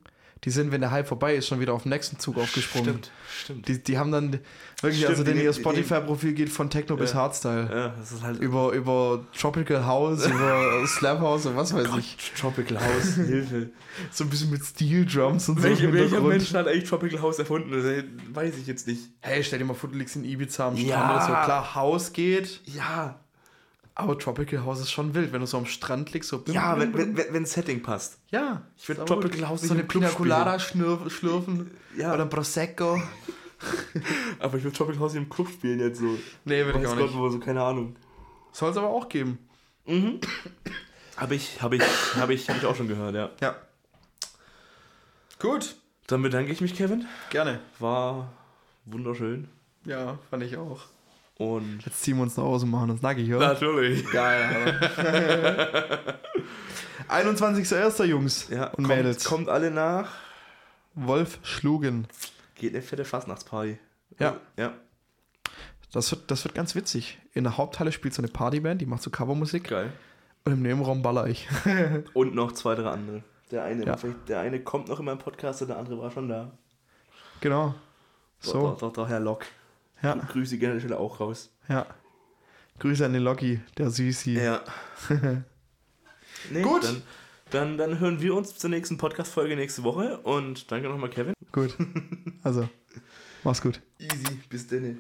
[SPEAKER 2] die sind, wenn der Hype vorbei ist, schon wieder auf den nächsten Zug aufgesprungen.
[SPEAKER 1] Stimmt, stimmt.
[SPEAKER 2] Die, die haben dann wirklich,
[SPEAKER 1] Stimmt,
[SPEAKER 2] also denn ihr Spotify-Profil geht von Techno bis
[SPEAKER 1] Ja.
[SPEAKER 2] Hardstyle.
[SPEAKER 1] Ja, das ist halt.
[SPEAKER 2] Über, über Tropical House, über (laughs) Slap House und was weiß ich.
[SPEAKER 1] Tropical House, (laughs) Hilfe.
[SPEAKER 2] So ein bisschen mit Steel Drums und so.
[SPEAKER 1] Welche,
[SPEAKER 2] im
[SPEAKER 1] welcher. Mensch hat eigentlich Tropical House erfunden? Das weiß ich jetzt nicht.
[SPEAKER 2] Hey, stell dir mal vor, du liegst in Ibiza am Strand
[SPEAKER 1] Ja.
[SPEAKER 2] so. Klar, House geht,
[SPEAKER 1] Ja,
[SPEAKER 2] aber Tropical House ist schon wild, wenn du so am Strand liegst, so. bim,
[SPEAKER 1] ja,
[SPEAKER 2] bim,
[SPEAKER 1] wenn,
[SPEAKER 2] bim.
[SPEAKER 1] wenn, wenn, wenn Setting passt.
[SPEAKER 2] Ja.
[SPEAKER 1] Ich würd
[SPEAKER 2] ist aber
[SPEAKER 1] Tropical
[SPEAKER 2] gut.
[SPEAKER 1] House nicht
[SPEAKER 2] So eine Pina. Colada schlürf, schlürfen. (laughs)
[SPEAKER 1] Ja.
[SPEAKER 2] Oder ein Prosecco. (laughs)
[SPEAKER 1] Aber ich würde Tropical House im Club spielen jetzt so.
[SPEAKER 2] Nee, würde ich auch
[SPEAKER 1] Gott,
[SPEAKER 2] nicht.
[SPEAKER 1] wo, so keine Ahnung.
[SPEAKER 2] Soll es aber auch geben.
[SPEAKER 1] Habe ich, habe ich, habe ich, habe ich auch schon gehört, ja.
[SPEAKER 2] Ja. Gut.
[SPEAKER 1] Dann bedanke ich mich, Kevin.
[SPEAKER 2] Gerne.
[SPEAKER 1] War wunderschön.
[SPEAKER 2] Ja, fand ich auch.
[SPEAKER 1] Und
[SPEAKER 2] Jetzt ziehen wir uns nach Hause und machen uns nackig, oder?
[SPEAKER 1] natürlich.
[SPEAKER 2] Geil, Alter. (laughs) 21.01. Jungs
[SPEAKER 1] Ja,
[SPEAKER 2] und
[SPEAKER 1] kommt,
[SPEAKER 2] Mädels.
[SPEAKER 1] kommt alle nach.
[SPEAKER 2] Wolf schlugen.
[SPEAKER 1] Geht eine fette Fastnachtsparty.
[SPEAKER 2] Ja.
[SPEAKER 1] Ja,
[SPEAKER 2] Das wird, das wird ganz witzig. In der Haupthalle spielt so eine Partyband, die macht so Covermusik.
[SPEAKER 1] geil.
[SPEAKER 2] Und im Nebenraum baller ich. (laughs)
[SPEAKER 1] Und noch zwei, drei andere. Der eine,
[SPEAKER 2] Ja.
[SPEAKER 1] der eine kommt noch in meinem Podcast und der andere war schon da.
[SPEAKER 2] genau. So.
[SPEAKER 1] doch, doch, doch, Herr Lock.
[SPEAKER 2] Ja,
[SPEAKER 1] Grüße gerne Stelle auch raus.
[SPEAKER 2] ja. Grüße an den Locky, der Süßi.
[SPEAKER 1] Ja. (laughs) nee,
[SPEAKER 2] Gut.
[SPEAKER 1] Dann, dann, dann hören wir uns zur nächsten Podcast-Folge nächste Woche und danke nochmal, Kevin.
[SPEAKER 2] Gut. Also, mach's gut.
[SPEAKER 1] Easy, bis dann.